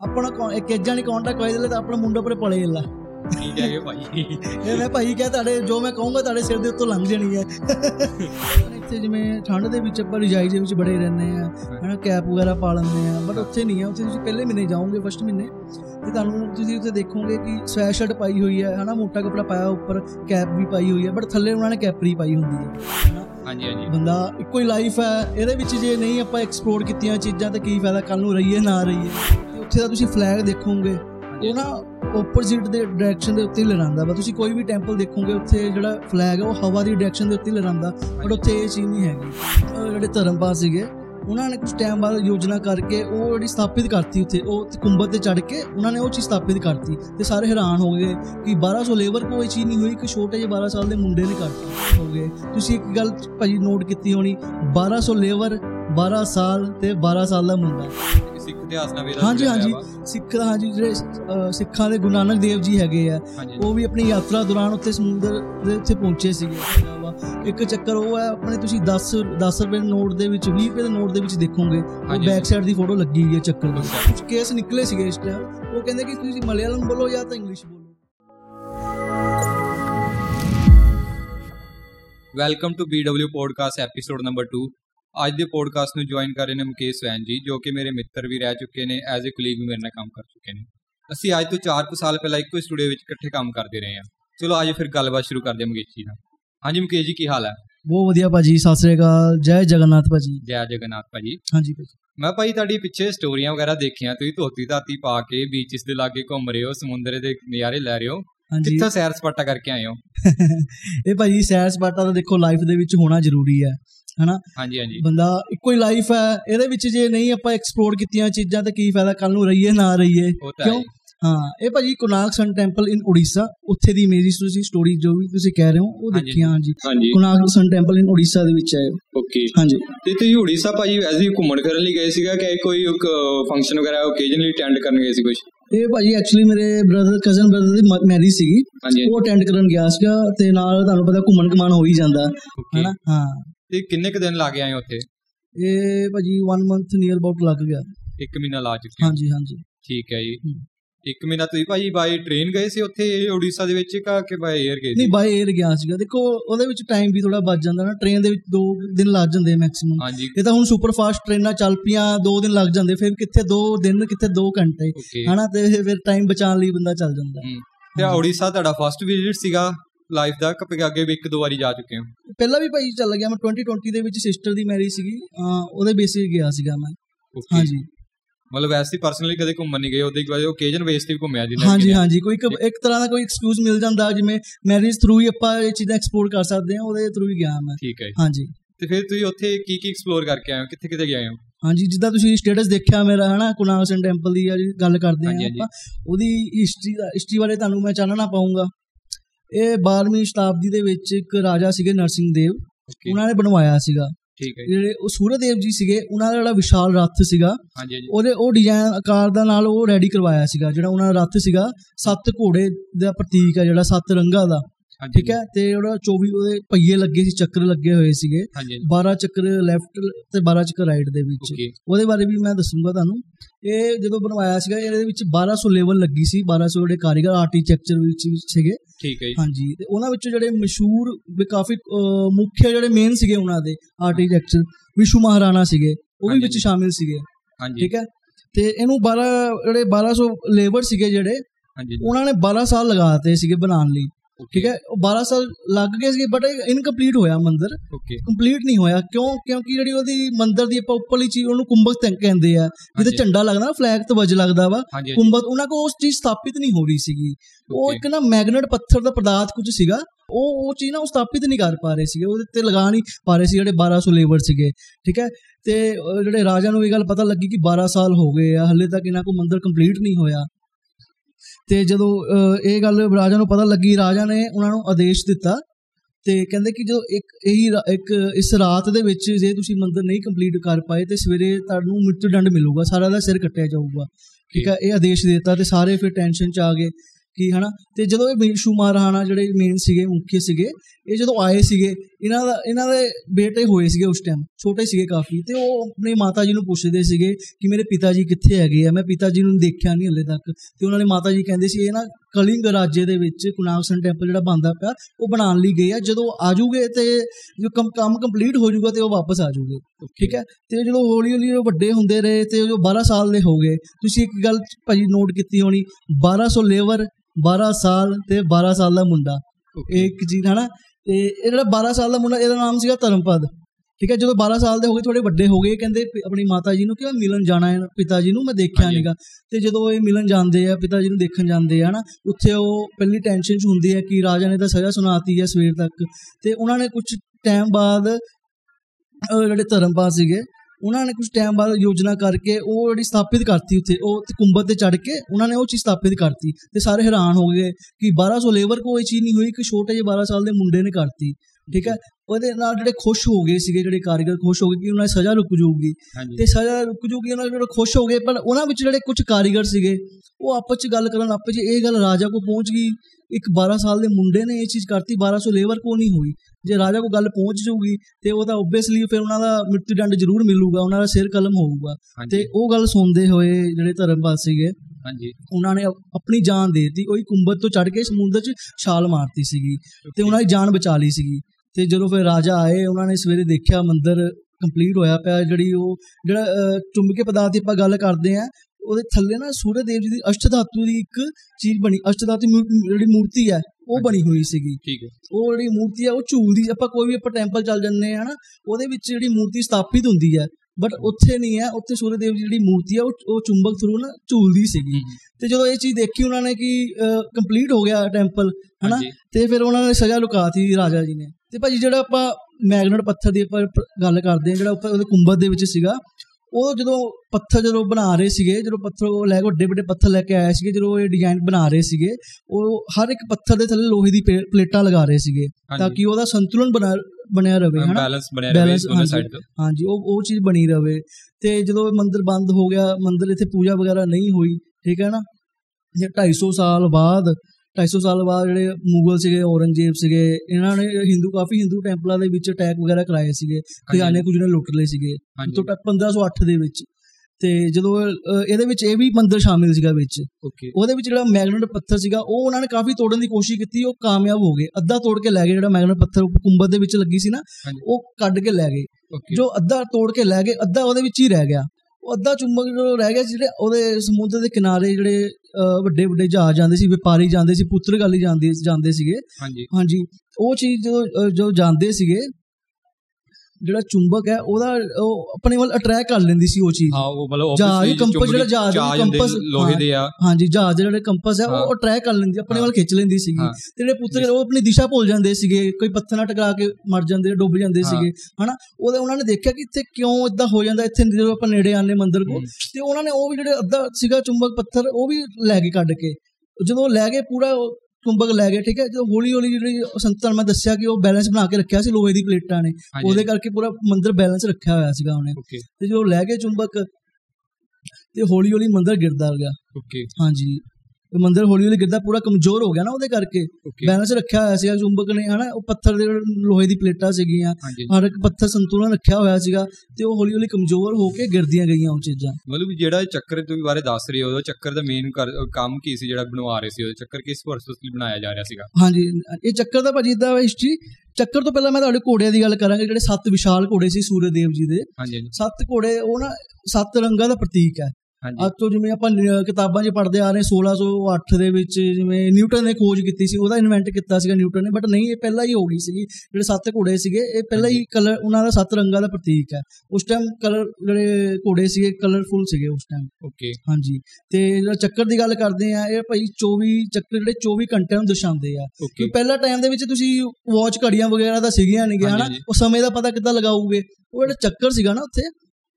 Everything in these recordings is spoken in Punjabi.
ਆਪਣਾ ਕੌ- ਇੱਕ ਏਜਾਂ ਨਹੀਂ ਕਾਂਟੈਕਟ ਹੋਏ ਦਿਲੇ ਤਾਂ ਆਪਣਾ ਮੁੰਡਾ ਪਰੇ ਪਲੇ ਲਾ। ਠੀਕ ਹੈਗੇ ਭਾਈ। ਇਹ ਮੈਂ ਭਾਈ ਕਿਹਾ ਤੁਹਾਡੇ ਜੋ ਮੈਂ ਕਹੂੰਗਾ ਤੁਹਾਡੇ ਸਿਰ ਦੇ ਉੱਤੋਂ ਲੰਘ ਜਾਣੀ ਹੈ। ਇੱਥੇ ਜਿਵੇਂ ਠੰਡ ਦੇ ਵਿੱਚ ਆਪਾਂ ਰਜਾਈ ਦੇ ਵਿੱਚ ਬੜੇ ਰਹਿੰਦੇ ਆ ਹਨਾ ਕੈਪ ਵਗੈਰਾ ਪਾ ਲੈਂਦੇ ਆ ਬਟ ਉੱਥੇ ਨਹੀਂ ਆ ਉੱਥੇ ਤੁਸੀਂ ਪਹਿਲੇ ਮਹੀਨੇ ਜਾਓਗੇ ਫਸਟ ਮਹੀਨੇ। ਤੇ ਤੁਹਾਨੂੰ ਤੁਸੀਂ ਉੱਥੇ ਦੇਖੋਗੇ ਕਿ ਸਵੈਸ਼ਰਟ ਪਾਈ ਹੋਈ ਹੈ ਹਨਾ ਮੋਟਾ ਕੱਪੜਾ ਪਾਇਆ ਉੱਪਰ ਕੈਪ ਵੀ ਪਾਈ ਹੋਈ ਹੈ ਬਟ ਥੱਲੇ ਉਹਨਾਂ ਨੇ ਕੈਪਰੀ ਪਾਈ ਹੁੰਦੀ ਹੈ ਹਨਾ। ਹਾਂਜੀ ਹਾਂਜੀ। ਬੰਦਾ ਇੱਕੋ ਹੀ ਲਾਈਫ ਹੈ ਇਹਦੇ ਵਿੱਚ ਜੇ ਨਹੀਂ ਆਪਾਂ ਐਕਸਪਲੋਰ ਕੀਤੀਆਂ ਚੀਜ਼ਾਂ ਤਾਂ ਕੀ ਫਾਇਦਾ ਕੱਲ ਨੂੰ ਰਹੀਏ ਨਾ ਰਹੀਏ। ਉੱਥੇ ਦਾ ਤੁਸੀਂ ਫਲੈਗ ਦੇਖੋਗੇ। ਉਹ ਨਾ ਆਪੋਜ਼ਿਟ ਦੇ ਡਾਇਰੈਕਸ਼ਨ ਦੇ ਉੱਤੇ ਲਹਿਰਾਉਂਦਾ ਵਾ। ਤੁਸੀਂ ਕੋਈ ਵੀ ਟੈਂਪਲ ਦੇਖੋਗੇ ਉੱਥੇ ਜਿਹੜਾ ਫਲੈਗ ਹੈ ਉਹ ਹਵਾ ਦੀ ਡਾਇਰੈਕਸ਼ਨ ਦੇ ਉੱਤੇ ਲਹਿਰਾਉਂਦਾ ਬਟ ਉੱਥੇ ਇਹ ਚੀਜ਼ ਨਹੀਂ ਹੈਗੀ। ਜਿਹੜੇ ਧਰਮਪਾਲ ਸੀਗੇ ਉਹਨਾਂ ਨੇ ਕੁਝ ਟਾਈਮ ਬਾਅਦ ਯੋਜਨਾ ਕਰਕੇ ਉਹ ਜਿਹੜੀ ਸਥਾਪਿਤ ਕਰਤੀ ਉੱਥੇ ਉਹ ਕੁੰਭਤ ਤੇ ਚੜ ਕੇ ਉਹਨਾਂ ਨੇ ਉਹ ਚੀਜ਼ ਸਥਾਪਿਤ ਕਰਤੀ। ਤੇ ਸਾਰੇ ਹੈਰਾਨ ਹੋ ਗਏ ਕਿ 1200 ਲੇਬਰ ਕੋਈ ਚੀਜ਼ ਨਹੀਂ ਹੋਈ ਕਿ ਛੋਟੇ ਜਿਹੇ 12 ਸਾਲ ਦੇ ਮੁੰਡੇ ਨੇ ਕਰਤੀ। ਹੋ ਗਏ ਤੁਸੀਂ ਇੱਕ ਗੱਲ ਭਾਜੀ ਨੋਟ ਕੀਤੀ ਹੋਣੀ 1200 ਲੇਬਰ 12 ਸਾਲ ਤੇ 12 ਸਾਲ ਦਾ ਮੁੰਡਾ ਸਿੱਖ ਇਤਿਹਾਸ ਨਾਲ ਵੀ ਇਹਦਾ ਹਾਂਜੀ, ਹਾਂਜੀ। ਸਿੱਖ ਹਾਂਜੀ ਜਿਹੜੇ ਸਿੱਖਾਂ ਦੇ ਗੁਰੂ ਨਾਨਕ ਦੇਵ ਜੀ ਹੈਗੇ ਆ ਉਹ ਵੀ ਆਪਣੀ ਯਾਤਰਾ ਦੌਰਾਨ ਉੱਥੇ ਸਮੁੰਦਰ ਦੇ ਉੱਤੇ ਪਹੁੰਚੇ ਸੀਗੇ। ਇੱਕ ਚੱਕਰ ਉਹ ਹੈ ਆਪਣੇ ਤੁਸੀਂ 10 10 ਰੁਪਏ ਦੇ ਨੋਟ ਦੇ ਵਿੱਚ 20 ਰੁਪਏ ਦੇ ਨੋਟ ਦੇ ਵਿੱਚ ਦੇਖੋਗੇ ਉਹ। ਬੈਕ ਸਾਈਡ ਦੀ ਫੋਟੋ ਲੱਗੀ ਹੋਈ ਹੈ ਚੱਕਰ ਦੀ। ਕੁਝ ਕੇਸ ਨਿਕਲੇ ਸੀਗੇ ਇਸ ਟਾਈਮ ਉਹ ਕਹਿੰਦੇ ਕਿ ਤੁਸੀਂ ਮਲਿਆਲਮ ਬੋਲੋ ਜਾਂ ਤਾਂ ਇੰਗਲਿਸ਼ ਬੋਲੋ। Welcome to BW podcast episode number 2 ਅੱਜ ਦੇ ਪੋਡਕਾਸਟ ਨੂੰ ਜੁਆਇਨ ਕਰ ਰਹੇ ਨੇ ਮੁਕੇਸ਼ ਸਵੈਨ ਜੀ ਜੋ ਕਿ ਮੇਰੇ ਮਿੱਤਰ ਵੀ ਰਹਿ ਚੁੱਕੇ ਨੇ ਐਜ਼ ਅ ਕੁਲੀਗ ਵੀ ਮੇਰੇ ਨਾਲ ਕੰਮ ਕਰ ਚੁੱਕੇ ਨੇ। ਅਸੀਂ ਅੱਜ ਤੋਂ 4 ਕੁ ਸਾਲ ਪਹਿਲਾਂ ਇੱਕੋ ਸਟੂਡੀਓ ਵਿੱਚ ਇਕੱਠੇ ਕੰਮ ਕਰਦੇ ਰਹੇ ਹਾਂ। ਚਲੋ ਅੱਜ ਫਿਰ ਗੱਲਬਾਤ ਸ਼ੁਰੂ ਕਰਦੇ ਹਾਂ ਮੁਕੇਸ਼ ਜੀ ਨਾਲ। ਹਾਂਜੀ ਮੁਕੇਸ਼ ਜੀ ਕੀ ਹਾਲ ਹੈ? ਬਹੁਤ ਵਧੀਆ ਭਾਜੀ ਸਤਿ ਸ੍ਰੀ ਅਕਾਲ। ਜੈ ਜਗਨਨਾਥ ਭਾਜੀ। ਜੈ ਜਗਨਨਾਥ ਭਾਜੀ। ਹਾਂਜੀ ਭਾਜੀ। ਮੈਂ ਭਾਈ ਤੁਹਾਡੀ ਪਿੱਛੇ ਸਟੋਰੀਆਂ ਵਗੈਰਾ ਦੇਖੀਆਂ ਤੁਸੀਂ ਧੋਤੀ ਧਾਤੀ ਪਾ ਕੇ ਬੀਚਸ ਦੇ ਲਾਗੇ ਘੁੰਮ ਰਹੇ ਹੋ ਸਮੁੰਦਰ ਦੇ ਨਜ਼ਾਰੇ ਲੈ ਰਹੇ ਹੋ। ਕਿੱਥੋਂ ਸੈਰ ਸਪਾਟਾ ਕਰਕੇ ਆਏ ਹੋ? ਇਹ ਭਾਜੀ ਸੈਰ ਸਪਾਟਾ ਤਾਂ ਦੇਖੋ ਲਾਈਫ ਦੇ ਵਿੱਚ ਹੋਣਾ ਜ਼ਰੂਰੀ ਹੈ। ਹਨਾ? ਹਾਂਜੀ ਹਾਂਜੀ। ਬੰਦਾ ਇੱਕੋ ਹੀ ਲਾਈਫ ਹੈ ਇਹਦੇ ਵਿੱਚ ਜੇ ਨਹੀਂ ਆਪਾਂ ਐਕਸਪਲੋਰ ਕੀਤੀਆਂ ਚੀਜ਼ਾਂ ਤਾਂ ਕੀ ਫਾਇਦਾ ਕੱਲ ਨੂੰ ਰਹੀਏ ਨਾ ਰਹੀਏ? ਹੈ ਕਿਉਂ? ਹਾਂ ਇਹ ਭਾਜੀ Konark sun temple in Orissa ਉੱਥੇ ਦੀ ਮੇਰੀ ਤੁਸੀਂ ਸਟੋਰੀ ਜੋ ਵੀ ਤੁਸੀਂ ਕਹਿ ਰਹੇ ਹੋ ਉਹ। ਦੇਖੀਆਂ ਹਾਂਜੀ। ਹਾਂਜੀ। Konark sun temple in Orissa ਦੇ ਵਿੱਚ ਹੈ ਓਕੇ ਹਾਂਜੀ। ਤੇ ਤੁਸੀਂ ਉੜੀਸਾ ਭਾਜੀ ਵੈਸੇ ਹੀ ਘੁੰਮਣ ਫਿਰਨ ਲਈ ਗਏ ਸੀਗਾ ਕਿ ਕੋਈ ਫੰਕਸ਼ਨ ਵਗੈਰਾ ਓਕੇਜਨਲੀ ਅਟੈਂਡ ਕਰਨ ਗਏ ਸੀ ਕੁਝ ਇਹ ਭਾਜੀ ਐਕਚੁਅਲੀ ਮੇਰੇ ਬ੍ਰਦਰ ਕਜ਼ਨ ਬ੍ਰਦਰ ਦੀ ਮੈਰਿਜ ਸੀਗੀ। ਉਹ ਅਟੈਂਡ ਕਰਨ ਗਿਆ ਸੀਗਾ ਤੇ ਨਾਲ ਤੁਹਾਨੂੰ ਪਤਾ ਘੁੰਮਣ ਘਮਾਣ ਹੋ ਹੀ ਜਾਂਦਾ। ਹਨਾ? ਹਾਂ। ਤੇ ਕਿੰਨੇ ਕੁ ਦਿਨ ਲਾ ਕੇ ਆਏ ਉੱਥੇ? ਇਹ ਭਾਜੀ 1 ਮੰਥ ਨੀਅਰ ਅਬਾਊਟ ਲੱਗ ਗਿਆ। ਇੱਕ ਮਹੀਨਾ ਲਾ ਚੁੱਕੇ। ਹਾਂਜੀ ਹਾਂਜੀ। ਠੀਕ ਹੈ ਜੀ। ਇੱਕ ਮਹੀਨਾ ਤੁਸੀਂ ਭਾਜੀ ਬਾਈ ਟ੍ਰੇਨ ਗਏ ਸੀ ਉੱਥੇ ਉੜੀਸਾ ਦੇ ਵਿੱਚ ਕਾ ਕਿ ਬਾਈ 에ਅਰ ਗਏ ਨਹੀਂ ਬਾਈ 에ਅਰ ਗਿਆ ਸੀਗਾ। ਦੇਖੋ ਉਹਦੇ ਵਿੱਚ ਟਾਈਮ ਵੀ ਥੋੜਾ ਬਚ ਜਾਂਦਾ ਨਾ। ਟ੍ਰੇਨ ਦੇ ਵਿੱਚ 2 ਦਿਨ ਲੱਗ ਜਾਂਦੇ ਮੈਕਸਿਮਮ ਇਹ ਤਾਂ ਹੁਣ ਸੁਪਰ ਫਾਸਟ ਟ੍ਰੇਨਾਂ ਚੱਲ ਪਈਆਂ 2 ਦਿਨ ਲੱਗ ਜਾਂਦੇ। ਫਿਰ ਕਿੱਥੇ 2 ਦਿਨ ਕਿੱਥੇ 2 ਘੰਟੇ। ਹਨਾ? ਤੇ ਫਿਰ ਟਾਈਮ ਬਚਾਉਣ ਲਈ ਬੰਦਾ ਚੱਲ ਜਾਂਦਾ। ਤੇ ਉੜੀਸਾ ਤੁਹਾਡਾ ਫਰਸਟ ਵਿਜ਼ਿਟ ਸੀਗਾ? ਲਾਈਫ ਦਾ ਕਿ ਅੱਗੇ ਵੀ ਇੱਕ ਦੋ ਵਾਰੀ ਜਾ ਚੁੱਕੇ ਹੋ। ਪਹਿਲਾਂ ਵੀ ਭਾਈ ਚੱਲ ਗਿਆ ਮੈਂ 2020 ਦੇ ਵਿੱਚ ਸਿਸਟਰ ਦੀ ਮੈਰਿਜ ਸੀਗੀ ਉਹਦੇ ਬੇਸਿਸ ਗਿਆ ਸੀਗਾ ਮੈਂ। ਹਾਂਜੀ। ਮਤਲਬ ਵੈਸੇ ਪਰਸਨਲੀ ਕਦੇ ਘੁੰਮਣ ਨਹੀਂ ਗਏ ਉਹਦੇ ਬਾਅਦ ਓਕੇਜਨ ਬੇਸ ਤੇ ਵੀ ਘੁੰਮਿਆ ਜੀ। ਹਾਂਜੀ ਹਾਂਜੀ ਕੋਈ ਇੱਕ- ਇੱਕ ਤਰ੍ਹਾਂ ਦਾ ਕੋਈ ਐਕਸਕਿਊਜ਼ ਮਿਲ ਜਾਂਦਾ ਜਿਵੇਂ ਮੈਰਿਜ ਥਰੂ ਹੀ ਆਪਾਂ ਇਹ ਚੀਜ਼ਾਂ ਐਕਸਪਲੋਰ ਕਰ ਸਕਦੇ ਹਾਂ ਉਹਦੇ ਥਰੂ ਹੀ ਗਿਆ ਮੈਂ। ਠੀਕ ਹੈ ਹਾਂਜੀ। ਤੇ ਫਿਰ ਤੁਸੀਂ ਉੱਥੇ ਕੀ ਕੀ ਐਕਸਪਲੋਰ ਕਰਕੇ ਆਏ ਹੋ? ਕਿੱਥੇ ਕਿੱਥੇ ਗਏ ਹੋ? ਹਾਂਜੀ ਜਿੱਦਾਂ ਤੁਸੀਂ ਸਟੇਟਸ ਦੇਖਿਆ ਮੇਰਾ ਹਨਾ ਕੁਨਾਵਸਨ ਟੈਂਪਲ ਦੀ ਗੱਲ ਕਰਦੇ ਹਾਂਜੀ। ਆਪਾਂ। ਉਹਦੀ ਹਿਸਟਰੀ ਦਾ ਹਿਸਟਰੀ ਬਾਰੇ ਤੁਹਾਨੂੰ ਮੈਂ ਚਾਨਣਾ ਪਾਉਂਗਾ ਇਹ 12ਵੀਂ ਸ਼ਤਾਬਦੀ ਦੇ ਵਿੱਚ ਇੱਕ ਰਾਜਾ ਸੀਗੇ ਨਰਸਿੰਘ ਦੇਵ। ਉਹਨਾਂ ਨੇ ਬਣਵਾਇਆ ਸੀਗਾ। ਠੀਕ ਹੈ। ਜਿਹੜੇ ਉਹ ਸੂਰਦੇਵ ਜੀ ਸੀਗੇ ਉਹਨਾਂ ਦਾ ਜਿਹੜਾ ਵਿਸ਼ਾਲ ਰੱਥ ਸੀਗਾ ਉਹਦੇ ਉਹ ਡਿਜ਼ਾਈਨ ਆਕਾਰ ਦਾ ਨਾਲ ਉਹ ਰੈਡੀ ਕਰਵਾਇਆ ਸੀਗਾ ਜਿਹੜਾ ਉਹਨਾਂ ਦਾ ਰੱਥ ਸੀਗਾ ਸੱਤ ਘੋੜੇ ਦਾ ਪ੍ਰਤੀਕ ਹੈ ਜਿਹੜਾ ਸੱਤ ਰੰਗਾਂ ਦਾ। ਠੀਕ ਹੈ ਤੇ ਉਹਦਾ 24 ਉਹਦੇ ਪਹੀਏ ਲੱਗੇ ਸੀ ਚੱਕਰ ਲੱਗੇ ਹੋਏ ਸੀਗੇ। ਹਾਂਜੀ 12 ਚੱਕਰ ਲੈਫਟ ਤੇ 12 ਚੱਕਰ ਰਾਈਟ ਦੇ ਵਿੱਚ। ਉਹਦੇ ਬਾਰੇ ਵੀ ਮੈਂ ਦੱਸੂਗਾ ਤੁਹਾਨੂੰ। ਇਹ ਜਦੋਂ ਬਣਵਾਇਆ ਸੀਗਾ ਇਹਦੇ ਵਿੱਚ 1200 ਲੈਵਲ ਲੱਗੀ ਸੀ। 1200 ਜਿਹੜੇ ਕਾਰੀਗਰ ਆਰਕੀਟੈਕਚਰ ਵਿੱਚ ਸੀਗੇ। ਠੀਕ ਹੈ ਜੀ। ਹਾਂਜੀ ਤੇ ਉਹਨਾਂ ਵਿੱਚੋਂ ਜਿਹੜੇ ਮਸ਼ਹੂਰ ਵੀ ਕਾਫੀ ਮੁੱਖ ਜਿਹੜੇ ਮੇਨ ਸੀਗੇ ਉਹਨਾਂ ਦੇ ਆਰਕੀਟੈਕਚਰ ਵਿਸ਼ੂ ਮਹਾਰਾਣਾ ਸੀਗੇ ਉਹ ਵੀ ਵਿੱਚ ਸ਼ਾਮਿਲ ਸੀਗੇ। ਹਾਂਜੀ। ਠੀਕ ਹੈ ਤੇ ਇਹਨੂੰ 12 ਜਿਹੜੇ 1200 ਲੇਬਰ ਸੀਗੇ ਜਿਹੜੇ ਹਾਂਜੀ ਉਹਨਾਂ ਨੇ 12 ਸਾਲ ਲਗਾਤੇ ਸੀਗੇ ਬਣਾਉਣ ਲਈ। ਠੀਕ ਹੈ? ਉਹ 12 ਸਾਲ ਲੱਗ ਗਏ ਸੀਗੇ ਬਟ ਇਨਕੰਪਲੀਟ ਹੋਇਆ ਮੰਦਿਰ। ਓਕੇ ਕੰਪਲੀਟ ਨਹੀਂ ਹੋਇਆ। ਕਿਉਂ? ਕਿਉਂਕਿ ਜਿਹੜੀ ਉਹਦੀ ਮੰਦਿਰ ਦੀ ਆਪਾਂ ਉੱਪਰਲੀ ਚੀਜ਼ ਉਹਨੂੰ ਕੁੰਭਕ ਤੰਕ ਕਹਿੰਦੇ ਆ। ਹਾਂਜੀ। ਝੰਡਾ ਲੱਗਦਾ ਨਾ ਫਲੈਗ ਤੇ ਵਜ ਲੱਗਦਾ ਵਾ। ਕੁੰਭਕ ਉਹਨਾਂ ਕੋਲ ਉਸ ਚੀਜ਼ ਸਥਾਪਿਤ ਨਹੀਂ ਹੋ ਰਹੀ ਸੀਗੀ। ਉਹ. ਇੱਕ ਨਾ ਮੈਗਨੇਟ ਪੱਥਰ ਦਾ ਪਦਾਰਥ ਕੁਝ ਸੀਗਾ। ਉਹ ਉਹ ਚੀਜ਼ ਨਾ ਉਹ ਸਥਾਪਿਤ ਨਹੀਂ ਕਰ ਪਾ ਰਹੇ ਸੀਗੇ। ਉਹਦੇ ਤੇ ਲਗਾ ਨਹੀਂ ਪਾ ਰਹੇ ਸੀ ਜਿਹੜੇ 1200 ਲੇਬਰ ਸੀਗੇ। ਠੀਕ ਹੈ? ਤੇ ਜਿਹੜੇ ਰਾਜਾ ਨੂੰ ਇਹ ਗੱਲ ਪਤਾ ਲੱਗੀ ਕਿ 12 ਸਾਲ ਹੋ ਗਏ ਆ। ਹੱਲੇ ਤੱਕ ਇਹਨਾਂ ਕੋਲ ਮੰਦਿਰ ਕੰਪਲੀਟ ਨਹੀਂ ਹੋਇਆ। ਤੇ ਜਦੋਂ ਅਹ, ਇਹ ਗੱਲ ਰਾਜਾ ਨੂੰ ਪਤਾ ਲੱਗੀ ਰਾਜਾ ਨੇ ਉਹਨਾਂ ਨੂੰ ਆਦੇਸ਼ ਦਿੱਤਾ ਤੇ ਕਹਿੰਦੇ ਕਿ ਜਦੋਂ ਇੱਕ ਇਹੀ ਰਾ- ਇੱਕ ਇਸ ਰਾਤ ਦੇ ਵਿੱਚ ਜੇ ਤੁਸੀਂ ਮੰਦਿਰ ਨਹੀਂ ਕੰਪਲੀਟ ਕਰ ਪਾਏ ਤੇ ਸਵੇਰੇ ਤੁਹਾਨੂੰ ਮ੍ਰਿਤੂ ਦੰਡ ਮਿਲੂਗਾ ਸਾਰਾ ਦਾ ਸਿਰ ਕੱਟਿਆ ਜਾਊਗਾ। ਠੀਕ ਹੈ ਇਹ ਆਦੇਸ਼ ਦਿੱਤਾ ਤੇ ਸਾਰੇ ਫਿਰ ਟੈਨਸ਼ਨ ਚ ਆ ਗਏ ਕਿ ਹਨਾ ਤੇ ਜਦੋਂ ਇਹ ਵਿਸ਼ੂ ਮਹਾਰਾਣਾ ਜਿਹੜੇ ਮੇਨ ਸੀਗੇ ਮੁਖੀ ਸੀਗੇ ਇਹ ਜਦੋਂ ਆਏ ਸੀਗੇ ਇਹਨਾਂ ਦਾ ਇਹਨਾਂ ਦੇ ਬੇਟੇ ਹੋਏ ਸੀਗੇ ਉਸ ਟਾਈਮ ਛੋਟੇ ਸੀਗੇ ਕਾਫੀ ਤੇ ਉਹ ਆਪਣੀ ਮਾਤਾ ਜੀ ਨੂੰ ਪੁੱਛਦੇ ਸੀਗੇ ਕਿ ਮੇਰੇ ਪਿਤਾ ਜੀ ਕਿੱਥੇ ਹੈਗੇ ਆ ਮੈਂ ਪਿਤਾ ਜੀ ਨੂੰ ਦੇਖਿਆ ਨਹੀਂ ਹਲੇ ਤੱਕ ਤੇ ਉਹਨਾਂ ਨੇ ਮਾਤਾ ਜੀ ਕਹਿੰਦੇ ਸੀ ਇਹ ਨਾ ਕਲਿੰਗ ਰਾਜੇ ਦੇ ਵਿੱਚ ਕੁਨਾਗਸਨ ਟੈਂਪਲ ਜਿਹੜਾ ਬਣਦਾ ਪਿਆ ਉਹ ਬਣਾਉਣ ਲਈ ਗਏ ਆ ਜਦੋਂ ਆਜੂਗੇ ਤੇ ਜੋ ਕੰਮ ਕੰਮ ਕੰਪਲੀਟ ਹੋ ਜਾਊਗਾ ਤੇ ਉਹ ਵਾਪਸ ਆ ਜਾਊਗੇ ਠੀਕ ਹੈ? ਤੇ ਜਦੋਂ ਹੌਲੀ ਹੌਲੀ ਉਹ ਵੱਡੇ ਹੁੰਦੇ ਰਹੇ ਤੇ ਉਹ 12 ਸਾਲ ਦੇ ਹੋ ਗਏ ਤੁਸੀਂ ਇੱਕ ਗੱਲ ਭਾਜੀ ਨੋਟ ਕੀਤੀ ਹੋਣੀ 1200 ਲੇਬਰ 12 ਸਾਲ ਤੇ 12 ਸਾਲ ਦਾ ਮੁੰਡਾ ਇੱਕ ਚੀਜ਼ ਹਨਾ ਤੇ ਇਹ ਜਿਹੜਾ 12 ਸਾਲ ਦਾ ਮੁੰਡਾ ਇਹਦਾ ਨਾਮ ਸੀਗਾ ਧਰਮਪਦ। ਠੀਕ ਹੈ ਜਦੋਂ 12 ਸਾਲ ਦੇ ਹੋ ਗਏ ਥੋੜੇ ਵੱਡੇ ਹੋ ਗਏ ਕਹਿੰਦੇ ਆਪਣੀ ਮਾਤਾ ਜੀ ਨੂੰ ਕਿ ਮਿਲਣ ਜਾਣਾ ਹੈ ਪਿਤਾ ਜੀ ਨੂੰ ਮੈਂ ਦੇਖਿਆ। ਨਹੀਂਗਾ ਤੇ ਜਦੋਂ ਇਹ ਮਿਲਣ ਜਾਂਦੇ ਆ ਪਿਤਾ ਜੀ ਨੂੰ ਦੇਖਣ ਜਾਂਦੇ ਆ ਹਨਾ ਉੱਥੇ ਉਹ ਪਹਿਲੀ ਟੈਨਸ਼ਨ 'ਚ ਹੁੰਦੀ ਹੈ ਕਿ ਰਾਜਾ ਨੇ ਤਾਂ ਸਜ਼ਾ ਸੁਣਾਤੀ ਹੈ ਸਵੇਰ ਤੱਕ। ਤੇ ਉਹਨਾਂ ਨੇ ਕੁਝ ਟਾਈਮ ਬਾਅਦ ਜਿਹੜੇ ਧਰਮਪਾਲ ਸੀਗੇ ਉਹਨਾਂ ਨੇ ਕੁਝ ਟਾਈਮ ਬਾਅਦ ਯੋਜਨਾ ਕਰਕੇ ਉਹ ਜਿਹੜੀ ਸਥਾਪਿਤ ਕਰਤੀ ਉੱਥੇ ਉਹ ਤੇ ਕੁੰਭਤ ਤੇ ਚੜ ਕੇ ਉਹਨਾਂ ਨੇ ਉਹ ਚੀਜ਼ ਸਥਾਪਿਤ ਕਰਤੀ ਤੇ ਸਾਰੇ ਹੈਰਾਨ ਹੋ ਗਏ ਕਿ 1200 ਲੇਬਰ ਕੋ ਇਹ ਚੀਜ਼ ਨਹੀਂ ਹੋਈ ਕਿ ਛੋਟੇ ਜਿਹੇ 12 ਸਾਲ ਦੇ ਮੁੰਡੇ ਨੇ ਕਰਤੀ ਠੀਕ ਹੈ? ਉਹਦੇ ਨਾਲ ਜਿਹੜੇ ਖੁਸ਼ ਹੋ ਗਏ ਸੀਗੇ ਜਿਹੜੇ ਕਾਰੀਗਰ ਖੁਸ਼ ਹੋ ਗਏ ਕਿ ਉਹਨਾਂ ਦੀ ਸਜ਼ਾ ਰੁਕ ਹਾਂਜੀ। ਤੇ ਸਜ਼ਾ ਰੁਕ ਜੂਗੀ ਉਹਨਾਂ ਜਿਹੜੇ ਖੁਸ਼ ਹੋ ਗਏ ਪਰ ਉਹਨਾਂ ਵਿੱਚ ਜਿਹੜੇ ਕੁਝ ਕਾਰੀਗਰ ਸੀਗੇ ਉਹ ਆਪਸ ਚ ਗੱਲ ਕਰਨ ਆਪਸ ਚ ਇਹ ਗੱਲ ਰਾਜਾ ਕੋ ਪਹੁੰਚ ਗਈ ਇੱਕ 12 ਸਾਲ ਦੇ ਮੁੰਡੇ ਨੇ ਇਹ ਚੀਜ਼ ਕਰਤੀ 1200 ਲੇਬਰ ਕੋ ਨਹੀਂ ਹੋਈ। ਜੇ ਰਾਜਾ ਕੋ ਗੱਲ ਪਹੁੰਚ ਜਾਊਗੀ ਤੇ ਉਹ ਤਾਂ ਓਬਵੀਅਸਲੀ ਫਿਰ ਉਹਨਾਂ ਦਾ ਮ੍ਰਿਤੂ ਦੰਡ ਜ਼ਰੂਰ ਮਿਲੂਗਾ ਉਹਨਾਂ ਦਾ ਸਿਰ ਕਲਮ ਹੋਊਗਾ। ਤੇ ਉਹ ਗੱਲ ਸੁਣਦੇ ਹੋਏ ਜਿਹੜੇ ਧਰਮਪਾਲ ਸੀਗੇ ਹਾਂਜੀ। ਉਹਨਾਂ ਨੇ ਆਪਣੀ ਜਾਨ ਦੇਤੀ ਉਹੀ ਕੁੰਭਤ ਤੋਂ ਚੜ ਕੇ ਸਮੁੰਦਰ 'ਚ ਛਾਲ ਮਾਰਤੀ ਸੀਗੀ ਤੇ ਉਹਨਾਂ ਦੀ ਜਾਨ ਬਚਾ ਲਈ ਸੀਗੀ। ਤੇ ਜਦੋਂ ਫਿਰ ਰਾਜਾ ਆਏ ਉਹਨਾਂ ਨੇ ਸਵੇਰੇ ਦੇਖਿਆ ਮੰਦਿਰ ਕੰਪਲੀਟ ਹੋਇਆ ਪਿਆ ਜਿਹੜੀ ਉਹ ਜਿਹੜਾ ਚੁੰਬਕੀ ਪਦਾਰਥ ਦੀ ਆਪਾਂ ਗੱਲ ਕਰਦੇ ਆ ਉਹਦੇ ਥੱਲੇ ਨਾ ਸੂਰਜ ਦੇਵ ਜੀ ਦੀ ਅਸ਼ਟ ਧਾਤੂ ਦੀ ਇੱਕ ਚੀਜ਼ ਬਣੀ ਅਸ਼ਟ ਧਾਤੂ ਜਿਹੜੀ ਮੂਰਤੀ ਹੈ ਉਹ ਬਣੀ ਹੋਈ ਸੀਗੀ। ਠੀਕ ਹੈ। ਉਹ ਜਿਹੜੀ ਮੂਰਤੀ ਹੈ ਉਹ ਝੂਲਦੀ ਆਪਾਂ ਕੋਈ ਵੀ ਆਪਾਂ ਟੈਂਪਲ ਚੱਲ ਜੰਨੇ ਆ ਨਾ ਉਹਦੇ ਵਿੱਚ ਜਿਹੜੀ ਮੂਰਤੀ ਸਥਾਪਿਤ ਹੁੰਦੀ ਹੈ ਬਟ ਉੱਥੇ ਨਹੀਂ ਹੈ ਉੱਥੇ ਸੂਰਜ ਦੇਵ ਜੀ ਜਿਹੜੀ ਮੂਰਤੀ ਹੈ ਉਹ ਚੁੰਬਕ ਥਰੂ ਨਾ ਝੂਲਦੀ ਸੀਗੀ। ਤੇ ਜਦੋਂ ਇਹ ਚੀਜ਼ ਦੇਖੀ ਉਹਨਾਂ ਨੇ ਕਿ ਕੰਪਲੀਟ ਹੋ ਗਿਆ ਟੈਂਪਲ ਹਨਾ ਤੇ ਫਿਰ ਉਹਨਾਂ ਨੇ ਸਜ਼ਾ ਲੁਕਾਤੀ ਰਾਜਾ ਜੀ ਨੇ। ਤੇ ਭਾਜੀ ਜਿਹੜਾ ਆਪਾਂ ਮੈਗਨੇਟ ਪੱਥਰ ਦੀ ਆਪਾਂ ਗੱਲ ਕਰਦੇ ਹਾਂ ਜਿਹੜਾ ਉੱਪਰ ਉਹਦੇ ਕੁੰਭਤ ਦੇ ਵਿੱਚ ਸੀਗਾ ਉਹ ਜਦੋਂ ਪੱਥਰ ਜਦੋਂ ਬਣਾ ਰਹੇ ਸੀਗੇ ਜਦੋਂ ਪੱਥਰ ਉਹ ਲੈ ਕੇ ਵੱਡੇ ਵੱਡੇ ਪੱਥਰ ਲੈ ਕੇ ਆਏ ਸੀਗੇ ਜਦੋਂ ਇਹ ਡਿਜ਼ਾਈਨ ਬਣਾ ਰਹੇ ਸੀਗੇ ਉਹ ਹਰ ਇੱਕ ਪੱਥਰ ਦੇ ਥੱਲੇ ਲੋਹੇ ਦੀ ਪਲੇ- ਪਲੇਟਾਂ ਲਗਾ ਰਹੇ ਸੀਗੇ ਤਾਂ ਕਿ ਉਹਦਾ ਸੰਤੁਲਨ ਬਣਾ ਬਣਿਆ ਰਵੇ ਹਨਾ? ਬੈਲੈਂਸ ਬਣਿਆ ਰਹੇ ਦੋਨੋਂ। ਸਾਈਡ ਤੋਂ। ਹਾਂਜੀ ਉਹ ਉਹ ਚੀਜ਼ ਬਣੀ ਰਵੇ। ਤੇ ਜਦੋਂ ਮੰਦਿਰ ਬੰਦ ਹੋ ਗਿਆ ਮੰਦਿਰ ਇੱਥੇ ਪੂਜਾ ਵਗੈਰਾ ਨਹੀਂ ਹੋਈ ਠੀਕ ਹੈ ਨਾ? ਜੇ 250 ਸਾਲ ਬਾਅਦ 250 ਸਾਲ ਬਾਅਦ ਜਿਹੜੇ ਮੁਗਲ ਸੀਗੇ ਔਰੰਗਜ਼ੇਬ ਸੀਗੇ ਇਹਨਾਂ ਨੇ ਹਿੰਦੂ ਕਾਫੀ ਹਿੰਦੂ ਟੈਂਪਲਾਂ ਦੇ ਵਿੱਚ ਅਟੈਕ ਵਗੈਰਾ ਕਰਾਏ ਸੀਗੇ ਖਜ਼ਾਨੇ ਕੁਝ ਨੇ ਲੁੱਟ ਲਏ ਸੀਗੇ। ਤੋਂ 1508 ਦੇ ਵਿੱਚ। ਤੇ ਜਦੋਂ ਇਹਦੇ ਵਿੱਚ ਇਹ ਵੀ ਮੰਦਿਰ ਸ਼ਾਮਿਲ ਸੀਗਾ ਵਿੱਚ। ਓਕੇ। ਉਹਦੇ ਵਿੱਚ ਜਿਹੜਾ ਮੈਗਨੇਟ ਪੱਥਰ ਸੀਗਾ ਉਹ ਉਹਨਾਂ ਨੇ ਕਾਫੀ ਤੋੜਨ ਦੀ ਕੋਸ਼ਿਸ਼ ਕੀਤੀ ਉਹ ਕਾਮਯਾਬ ਹੋ ਗਏ। ਅੱਧਾ ਤੋੜ ਕੇ ਲੈ ਗਏ ਜਿਹੜਾ ਮੈਗਨੇਟ ਪੱਥਰ ਕੁੰਭਤ ਦੇ ਵਿੱਚ ਲੱਗੀ ਸੀ ਨਾ। ਉਹ ਕੱਢ ਕੇ ਲੈ ਗਏ। ਜੋ ਅੱਧਾ ਤੋੜ ਕੇ ਲੈ ਗਏ ਅੱਧਾ ਉਹਦੇ ਵਿੱਚ ਹੀ ਰਹਿ ਗਿਆ। ਉਹ ਅੱਧਾ ਚੁੰਬਕ ਰਹਿ ਗਿਆ ਜਿਹੜੇ ਉਹਦੇ ਸਮੁੰਦਰ ਦੇ ਕਿਨਾਰੇ ਜਿਹੜੇ ਵੱਡੇ ਵੱਡੇ ਜਹਾਜ਼ ਜਾਂਦੇ ਸੀ ਵਪਾਰੀ ਜਾਂਦੇ ਸੀ ਪੁੱਤਰਗਾਲੀ ਜਾਂਦੇ ਜਾਂਦੇ ਸੀਗੇ। ਹਾਂਜੀ। ਹਾਂਜੀ। ਉਹ ਚੀਜ਼ ਜਦੋਂ ਜੋ ਜਾਂਦੇ ਸੀਗੇ ਜਿਹੜਾ ਚੁੰਬਕ ਹੈ ਉਹਦਾ ਉਹ ਆਪਣੇ ਵੱਲ ਅਟਰੈਕਟ ਕਰ ਲੈਂਦੀ ਸੀ ਉਹ ਚੀਜ਼ ਹਾਂ ਉਹ ਮਤਲਬ ਜਹਾਜ਼ ਕੰਪਸ ਜਿਹੜਾ ਜਹਾਜ਼ ਕੰਪਸ ਲੋਹੇ। ਦੇ ਆ ਹਾਂਜੀ ਜਹਾਜ਼ ਜਿਹੜੇ ਕੰਪਸ ਹੈ। ਉਹ ਅਟਰੈਕਟ ਕਰ ਲੈਂਦੀ ਆਪਣੇ। ਵੱਲ ਖਿੱਚ ਲੈਂਦੀ ਸੀਗੀ। ਤੇ ਜਿਹੜੇ ਪੁੱਤਰ ਉਹ ਆਪਣੀ ਦਿਸ਼ਾ ਭੁੱਲ ਜਾਂਦੇ ਸੀਗੇ ਕੋਈ ਪੱਥਰ ਨਾਲ ਟਕਰਾ ਕੇ ਮਰ ਜਾਂਦੇ ਡੁੱਬ ਜਾਂਦੇ। ਸੀਗੇ ਹਨਾ ਉਹਦੇ ਉਹਨਾਂ ਨੇ ਦੇਖਿਆ ਕਿ ਇੱਥੇ ਕਿਉਂ ਇਦਾਂ ਹੋ ਜਾਂਦਾ ਇੱਥੇ ਜਦੋਂ ਆਪਾਂ ਨੇੜੇ ਆਨੇ ਮੰਦਿਰ ਕੋ ਹਮ। ਤੇ ਉਹਨਾਂ ਨੇ ਉਹ ਵੀ ਜਿਹੜੇ ਅੱਧਾ ਸੀਗਾ ਚੁੰਬਕ ਪੱਥਰ ਉਹ ਵੀ ਲੈ ਕੇ ਕੱਢ ਕੇ ਜਦੋਂ ਲੈ ਗਏ ਪੂਰਾ ਚੁੰਬਕ ਲੈ ਗਏ ਠੀਕ ਹੈ? ਜਦੋਂ ਹੌਲੀ ਹੌਲੀ ਜਿਹੜੀ ਸੰਤਾਂ ਮੈਂ ਦੱਸਿਆ ਕਿ ਉਹ ਬੈਲੈਂਸ ਬਣਾ ਕੇ ਰੱਖਿਆ ਸੀ ਲੋਹੇ ਦੀ ਪਲੇਟਾਂ ਨੇ ਉਹਦੇ ਕਰਕੇ ਪੂਰਾ ਮੰਦਿਰ ਬੈਲੈਂਸ ਰੱਖਿਆ ਹੋਇਆ ਸੀਗਾ ਉਹਨੇ। ਤੇ ਜਦੋਂ ਲੈ ਗਏ ਚੁੰਬਕ ਤੇ ਹੌਲੀ ਹੌਲੀ ਮੰਦਿਰ ਗਿਰਦਾ ਗਿਆ। ਓਕੇ ਹਾਂਜੀ। ਮੰਦਿਰ ਹੌਲੀ ਹੌਲੀ ਗਿਰਦਾ ਪੂਰਾ ਕਮਜ਼ੋਰ ਹੋ ਗਿਆ ਨਾ ਉਹਦੇ ਕਰਕੇ। ਬੈਲੈਂਸ ਰੱਖਿਆ ਹੋਇਆ ਸੀਗਾ ਚੁੰਬਕ ਨੇ ਹਨਾ ਉਹ ਪੱਥਰ ਦੇ ਲੋਹੇ ਦੀ ਪਲੇਟਾਂ ਸੀਗੀਆਂ। ਹਰ ਇੱਕ ਪੱਥਰ ਸੰਤੁਲਨ ਰੱਖਿਆ ਹੋਇਆ ਸੀਗਾ ਤੇ ਉਹ ਹੌਲੀ ਹੌਲੀ ਕਮਜ਼ੋਰ ਹੋ ਕੇ ਗਿਰਦੀਆਂ ਗਈਆਂ ਉਹ ਚੀਜ਼ਾਂ। ਮਤਲਬ ਜਿਹੜਾ ਇਹ ਚੱਕਰ ਤੁਸੀਂ ਬਾਰੇ ਦੱਸ ਰਹੇ ਹੋ ਉਹ ਚੱਕਰ ਦਾ ਮੇਨ ਕੰਮ ਕੀ ਸੀ ਜਿਹੜਾ ਬਣਵਾ ਰਹੇ ਸੀ? ਉਹ ਚੱਕਰ ਕਿਸ ਪਰਪਸ ਲਈ ਬਣਾਇਆ ਜਾ ਰਿਹਾ ਸੀਗਾ? ਹਾਂਜੀ ਇਹ ਚੱਕਰ ਦਾ ਭਾਜੀ ਇਦਾਂ ਹਿਸਟਰੀ ਚੱਕਰ ਤੋਂ ਪਹਿਲਾਂ ਮੈਂ ਤੁਹਾਡੇ ਘੋੜਿਆਂ ਦੀ ਗੱਲ ਕਰਾਂਗਾ ਜਿਹੜੇ ਸੱਤ ਵਿਸ਼ਾਲ ਘੋੜੇ ਸੀ ਸੂਰਜ ਦੇਵ ਜੀ ਦੇ। ਸੱਤ ਘੋੜੇ ਉਹ ਨਾ ਸੱਤ ਰੰਗਾਂ ਦਾ ਪ੍ਰਤੀਕ ਹੈ। ਅੱਜ ਤੋਂ ਜਿਵੇਂ ਆਪਾਂ ਕਿਤਾਬਾਂ 'ਚ ਪੜ੍ਹਦੇ ਆ ਰਹੇ 1608 ਦੇ ਵਿੱਚ ਜਿਵੇਂ ਨਿਊਟਨ ਨੇ ਖੋਜ ਕੀਤੀ ਸੀ ਉਹਦਾ ਇਨਵੈਂਟ ਕੀਤਾ ਸੀਗਾ ਨਿਊਟਨ ਨੇ ਬਟ ਨਹੀਂ ਇਹ ਪਹਿਲਾਂ ਹੀ ਹੋ ਗਈ ਸੀਗੀ ਜਿਹੜੇ ਸੱਤ ਘੋੜੇ ਸੀਗੇ ਇਹ ਪਹਿਲਾਂ ਹੀ ਕਲਰ ਉਹਨਾਂ ਦਾ ਸੱਤ ਰੰਗਾਂ ਦਾ ਪ੍ਰਤੀਕ ਹੈ। ਉਸ ਟਾਈਮ ਕਲਰ ਜਿਹੜੇ ਘੋੜੇ ਸੀਗੇ ਕਲਰਫੁਲ ਸੀਗੇ ਉਸ ਟਾਈਮ ਓਕੇ ਹਾਂਜੀ। ਤੇ ਜਿਹੜਾ ਚੱਕਰ ਦੀ ਗੱਲ ਕਰਦੇ ਆ ਇਹ ਭਾਈ 24 ਚੱਕਰ ਜਿਹੜੇ 24 ਘੰਟਿਆਂ ਨੂੰ ਦਰਸਾਉਂਦੇ ਆ। ਕਿ ਪਹਿਲਾ ਟਾਈਮ ਦੇ ਵਿੱਚ ਤੁਸੀਂ ਵਾਚ ਘੜੀਆਂ ਵਗੈਰਾ ਤਾਂ ਸੀਗੀਆਂ ਨਹੀਂ ਹਾਂਜੀ, ਹਨਾ। ਉਹ ਸਮੇਂ ਦਾ ਪਤਾ ਕਿੱਦਾਂ ਲਗਾਓਗੇ? ਉਹ ਜਿਹੜਾ ਚੱਕਰ ਸੀਗਾ ਨਾ ਉੱਥੇ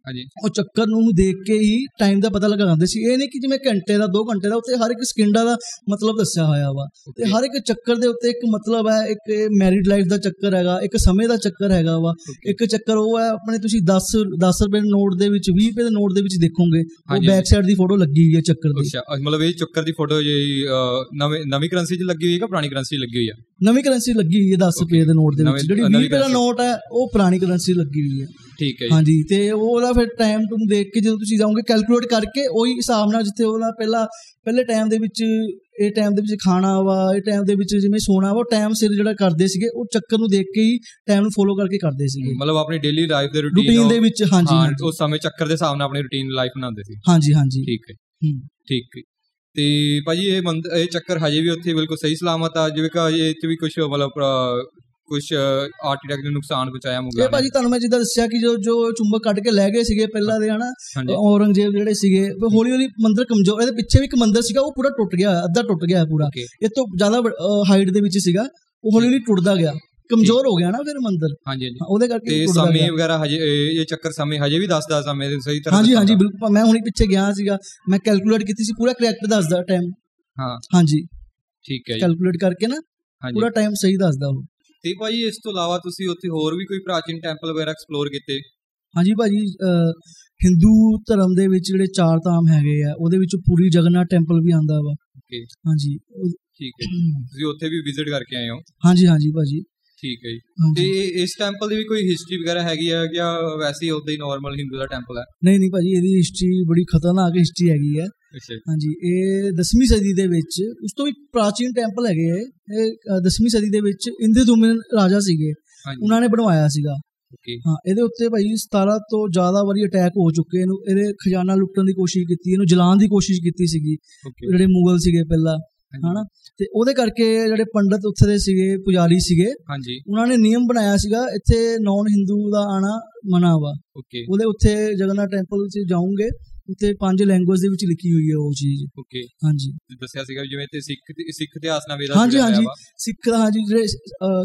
ਹਾਂਜੀ। ਉਹ ਚੱਕਰ ਨੂੰ ਦੇਖ ਕੇ ਹੀ ਟਾਈਮ ਦਾ ਪਤਾ ਲਗਾਉਂਦੇ ਸੀ। ਇਹ ਨਹੀਂ ਕਿ ਜਿਵੇਂ ਘੰਟੇ ਦਾ 2 ਘੰਟੇ ਦਾ ਉੱਤੇ ਹਰ ਇੱਕ ਸਕਿੰਡਾ ਦਾ ਮਤਲਬ ਦੱਸਿਆ ਹੋਇਆ ਵਾ। ਤੇ. ਹਰ ਇੱਕ ਚੱਕਰ ਦੇ ਉੱਤੇ ਇੱਕ ਮਤਲਬ ਹੈ ਇੱਕ ਮੈਰਿਡ ਲਾਈਫ ਦਾ ਚੱਕਰ ਹੈਗਾ ਇੱਕ ਸਮੇਂ ਦਾ ਚੱਕਰ ਹੈਗਾ ਵਾ. ਇੱਕ ਚੱਕਰ ਉਹ ਹੈ ਆਪਣੇ ਤੁਸੀਂ 10 10 ਰੁਪਏ ਦੇ ਨੋਟ ਦੇ ਵਿੱਚ 20 ਰੁਪਏ ਦੇ ਨੋਟ ਦੇ ਵਿੱਚ ਦੇਖੋਗੇ ਉਹ ਬੈਕ ਸਾਈਡ ਦੀ ਫੋਟੋ ਲੱਗੀ ਹੋਈ ਹੈ ਚੱਕਰ ਦੀ। ਅੱਛਾ ਮਤਲਬ ਇਹ ਚੱਕਰ ਦੀ ਫੋਟੋ ਜੀ ਅਹ, ਨਵੇਂ ਨਵੀਂ ਕਰੰਸੀ 'ਚ ਲੱਗੀ ਹੋਈ ਹੈ ਕਿ ਪੁਰਾਣੀ ਕਰੰਸੀ 'ਚ ਲੱਗੀ ਹੋਈ ਹੈ? ਨਵੀਂ ਕਰੰਸੀ ਲੱਗੀ ਹੋਈ ਹੈ 10 ਰੁਪਏ ਦੇ ਨੋਟ ਦੇ ਵਿੱਚ। ਜਿਹੜੀ ਨਵੀਂ 20 ਰੁਪਏ ਦਾ। ਨੋਟ ਹੈ ਉਹ ਪੁਰਾਣੀ ਕਰੰਸੀ ਲੱਗੀ ਹੋਈ ਹੈ। ਠੀਕ ਹੈ ਜੀ। ਹਾਂਜੀ ਤੇ ਉਹਦਾ ਫਿਰ ਟਾਈਮ ਟੂਮ ਦੇਖ ਕੇ ਜਦੋਂ ਤੁਸੀਂ ਜਾਓਗੇ ਕੈਲਕੂਲੇਟ ਕਰਕੇ ਉਹੀ ਹਿਸਾਬ ਨਾਲ ਜਿੱਥੇ ਉਹਦਾ ਪਹਿਲਾਂ ਪਹਿਲੇ ਟਾਈਮ ਦੇ ਵਿੱਚ ਇਹ ਟਾਈਮ ਦੇ ਵਿੱਚ ਖਾਣਾ ਵਾ ਇਹ ਟਾਈਮ ਦੇ ਵਿੱਚ ਜਿਵੇਂ ਸੋਣਾ ਵਾ ਟਾਈਮ ਸਿਰ ਜਿਹੜਾ ਕਰਦੇ ਸੀਗੇ ਉਹ ਚੱਕਰ ਨੂੰ ਦੇਖ ਕੇ ਹੀ ਟਾਈਮ ਨੂੰ ਫੋਲੋ ਕਰਕੇ ਕਰਦੇ ਸੀਗੇ। ਮਤਲਬ ਆਪਣੀ ਡੇਲੀ ਲਾਈਫ ਦੇ ਰੂਟੀਨ ਰੂਟੀਨ ਦੇ ਵਿੱਚ ਹਾਂਜੀ ਉਸ ਸਮੇਂ ਚੱਕਰ ਦੇ ਹਿਸਾਬ ਨਾਲ ਆਪਣੀ ਰੂਟੀਨ ਲਾਈਫ ਬਣਾਉਂਦੇ ਸੀ। ਹਾਂਜੀ ਹਾਂਜੀ। ਠੀਕ ਹੈ ਹੂੰ। ਠੀਕ ਹੈ। ਤੇ ਭਾਜੀ ਇਹ ਮੰਦ ਇਹ ਚੱਕਰ ਹਜੇ ਵੀ ਉੱਥੇ ਬਿਲਕੁਲ ਸਹੀ ਸਲਾਮਤ ਆ। ਜਿਵੇਂ ਕਿ ਇਹ ਚ ਵੀ ਕੁਝ ਮਤਲਬ ਕੁਝ ਆਰਟੀਟੈਕਟ ਨੂੰ ਨੁਕਸਾਨ ਪਹੁੰਚਾਇਆ ਮੁਗਲਾਂ ਇਹ ਭਾਜੀ ਤੁਹਾਨੂੰ ਮੈਂ ਜਿੱਦਾਂ ਦੱਸਿਆ ਕਿ ਜੋ ਜੋ ਚੁੰਬਕ ਕੱਢ ਕੇ ਲੈ ਗਏ ਸੀਗੇ ਪਹਿਲਾਂ ਦੇ ਹਨਾ? ਔਰੰਗਜ਼ੇਬ ਜਿਹੜੇ ਸੀਗੇ ਉਹ ਹੌਲੀ ਹੌਲੀ ਮੰਦਿਰ ਕਮਜ਼ੋਰ ਇਹਦੇ ਪਿੱਛੇ ਵੀ ਇੱਕ ਮੰਦਿਰ ਸੀਗਾ ਉਹ ਪੂਰਾ ਟੁੱਟ ਗਿਆ ਅੱਧਾ ਟੁੱਟ ਗਿਆ ਪੂਰਾ. ਇਹ ਤੋਂ ਜ਼ਿਆਦਾ ਹਾਈਟ ਦੇ ਵਿੱਚ ਸੀਗਾ ਉਹ ਹੌਲੀ ਹੌਲੀ ਟੁੱਟਦਾ ਗਿਆ। ਕਮਜ਼ੋਰ ਹੋ ਗਿਆ ਨਾ ਫਿਰ ਮੰਦਿਰ। ਹਾਂਜੀ ਹਾਂਜੀ। ਉਹਦੇ ਕਰਕੇ ਤੇ ਸਮੇਂ ਵਗੈਰਾ ਹਜੇ ਇਹ ਚੱਕਰ ਸਮੇਂ ਹਜੇ ਵੀ ਦੱਸਦਾ ਸਮੇਂ ਦੇ ਸਹੀ ਤਰ੍ਹਾਂ ਹਾਂਜੀ ਹਾਂਜੀ। ਬਿਲਕੁਲ। ਮੈਂ ਹੁਣੀ ਪਿੱਛੇ ਗਿਆ ਸੀਗਾ ਮੈਂ ਕੈਲਕੂਲੇਟ ਕੀਤੀ ਸੀ ਪੂਰਾ ਕਰੈਕਟ ਦੱਸਦਾ ਟਾਈਮ ਹਾਂ। ਹਾਂਜੀ। ਠੀਕ ਹੈ ਜੀ। ਕੈਲਕੂਲੇਟ ਕਰਕੇ ਨਾ ਪੂਰਾ ਟਾਈਮ ਸਹੀ ਦੱਸਦਾ ਉਹ। ਤੇ ਭਾਜੀ ਇਸ ਤੋਂ ਇਲਾਵਾ ਤੁਸੀਂ ਉੱਥੇ ਹੋਰ ਵੀ ਕੋਈ ਪ੍ਰਾਚੀਨ ਟੈਂਪਲ ਵਗੈਰਾ ਐਕਸਪਲੋਰ ਕੀਤੇ? ਹਾਂਜੀ ਭਾਜੀ ਹਿੰਦੂ ਧਰਮ ਦੇ ਵਿੱਚ ਜਿਹੜੇ ਚਾਰ ਧਾਮ ਹੈਗੇ ਆ ਉਹਦੇ ਵਿੱਚ ਪੂਰੀ ਜਗਨਨਾਥ ਟੈਂਪਲ ਵੀ ਆਂਦਾ ਵਾ। ਓਕੇ ਹਾਂਜੀ। ਠੀਕ ਹੈ ਤੁਸੀਂ ਉੱਥੇ ਵੀ ਵਿਜ਼ਿਟ ਕਰਕੇ ਆਏ ਹੋ। ਹਾਂਜੀ ਹਾਂਜੀ ਭਾਜੀ। ਠੀਕ ਹੈ ਜੀ। ਤੇ ਇਸ ਟੈਂਪਲ ਦੀ ਵੀ ਕੋਈ ਹਿਸਟਰੀ ਵਗੈਰਾ ਹੈਗੀ ਹੈ ਜਾਂ ਵੈਸੇ ਹੀ ਉਦਾਂ ਹੀ ਨਾਰਮਲ ਹਿੰਦੂ ਦਾ ਟੈਂਪਲ ਹੈ ਨਹੀਂ ਨਹੀਂ ਭਾਜੀ ਇਹਦੀ ਹਿਸਟਰੀ ਬੜੀ ਖਤਰਨਾਕ ਹਿਸਟਰੀ ਹੈਗੀ ਹੈ। ਹਾਂਜੀ ਇਹ 10ਵੀਂ ਸਦੀ ਦੇ ਵਿੱਚ ਉਸ ਤੋਂ ਵੀ ਪ੍ਰਾਚੀਨ ਟੈਂਪਲ ਹੈਗੇ ਇਹ। 10ਵੀਂ ਸਦੀ ਦੇ ਵਿੱਚ ਇੰਦਰਦੁਮਨ ਰਾਜਾ ਸੀਗੇ। ਉਹਨਾਂ ਨੇ ਬਣਵਾਇਆ ਸੀਗਾ। ਓਕੇ ਹਾਂ ਇਹਦੇ ਉੱਤੇ ਭਾਈ 17 ਤੋਂ ਜ਼ਿਆਦਾ ਵਾਰੀ ਅਟੈਕ ਹੋ ਚੁੱਕੇ ਇਹਨੂੰ। ਇਹਦੇ ਖਜ਼ਾਨਾ ਲੁੱਟਣ ਦੀ ਕੋਸ਼ਿਸ਼ ਕੀਤੀ ਇਹਨੂੰ ਜਲਾਉਣ ਦੀ ਕੋਸ਼ਿਸ਼ ਕੀਤੀ ਸੀਗੀ। ਜਿਹੜੇ ਮੁਗਲ ਸੀਗੇ ਪਹਿਲਾਂ। ਹਨਾ? ਤੇ ਉਹਦੇ ਕਰਕੇ ਜਿਹੜੇ ਪੰਡਤ ਉੱਥੇ ਦੇ ਸੀਗੇ ਪੁਜਾਰੀ ਸੀਗੇ ਹਾਂਜੀ। ਉਹਨਾਂ ਨੇ ਨਿਯਮ ਬਣਾਇਆ ਸੀਗਾ ਇੱਥੇ ਨੌਨ ਹਿੰਦੂ ਦਾ ਆਣਾ ਮਨਾ ਵਾ ਓਕੇ। ਉਹਦੇ ਉੱਥੇ ਜਗਨਨਾਥ ਟੈਂਪਲ 'ਚ ਜਾਓਗੇ ਉੱਥੇ ਪੰਜ ਲੈਂਗੁਏਜ ਦੇ ਵਿੱਚ ਲਿਖੀ ਹੋਈ ਹੈ ਉਹ ਚੀਜ਼। ਓਕੇ। ਹਾਂਜੀ। ਦੱਸਿਆ ਸੀਗਾ ਜਿਵੇਂ ਤੇ ਸਿੱਖ ਸਿੱਖ ਇਤਿਹਾਸ ਨਾਲ ਵੇਦਾ ਹਾਂਜੀ, ਹਾਂਜੀ। ਸਿੱਖ ਹਾਂਜੀ ਜਿਹੜੇ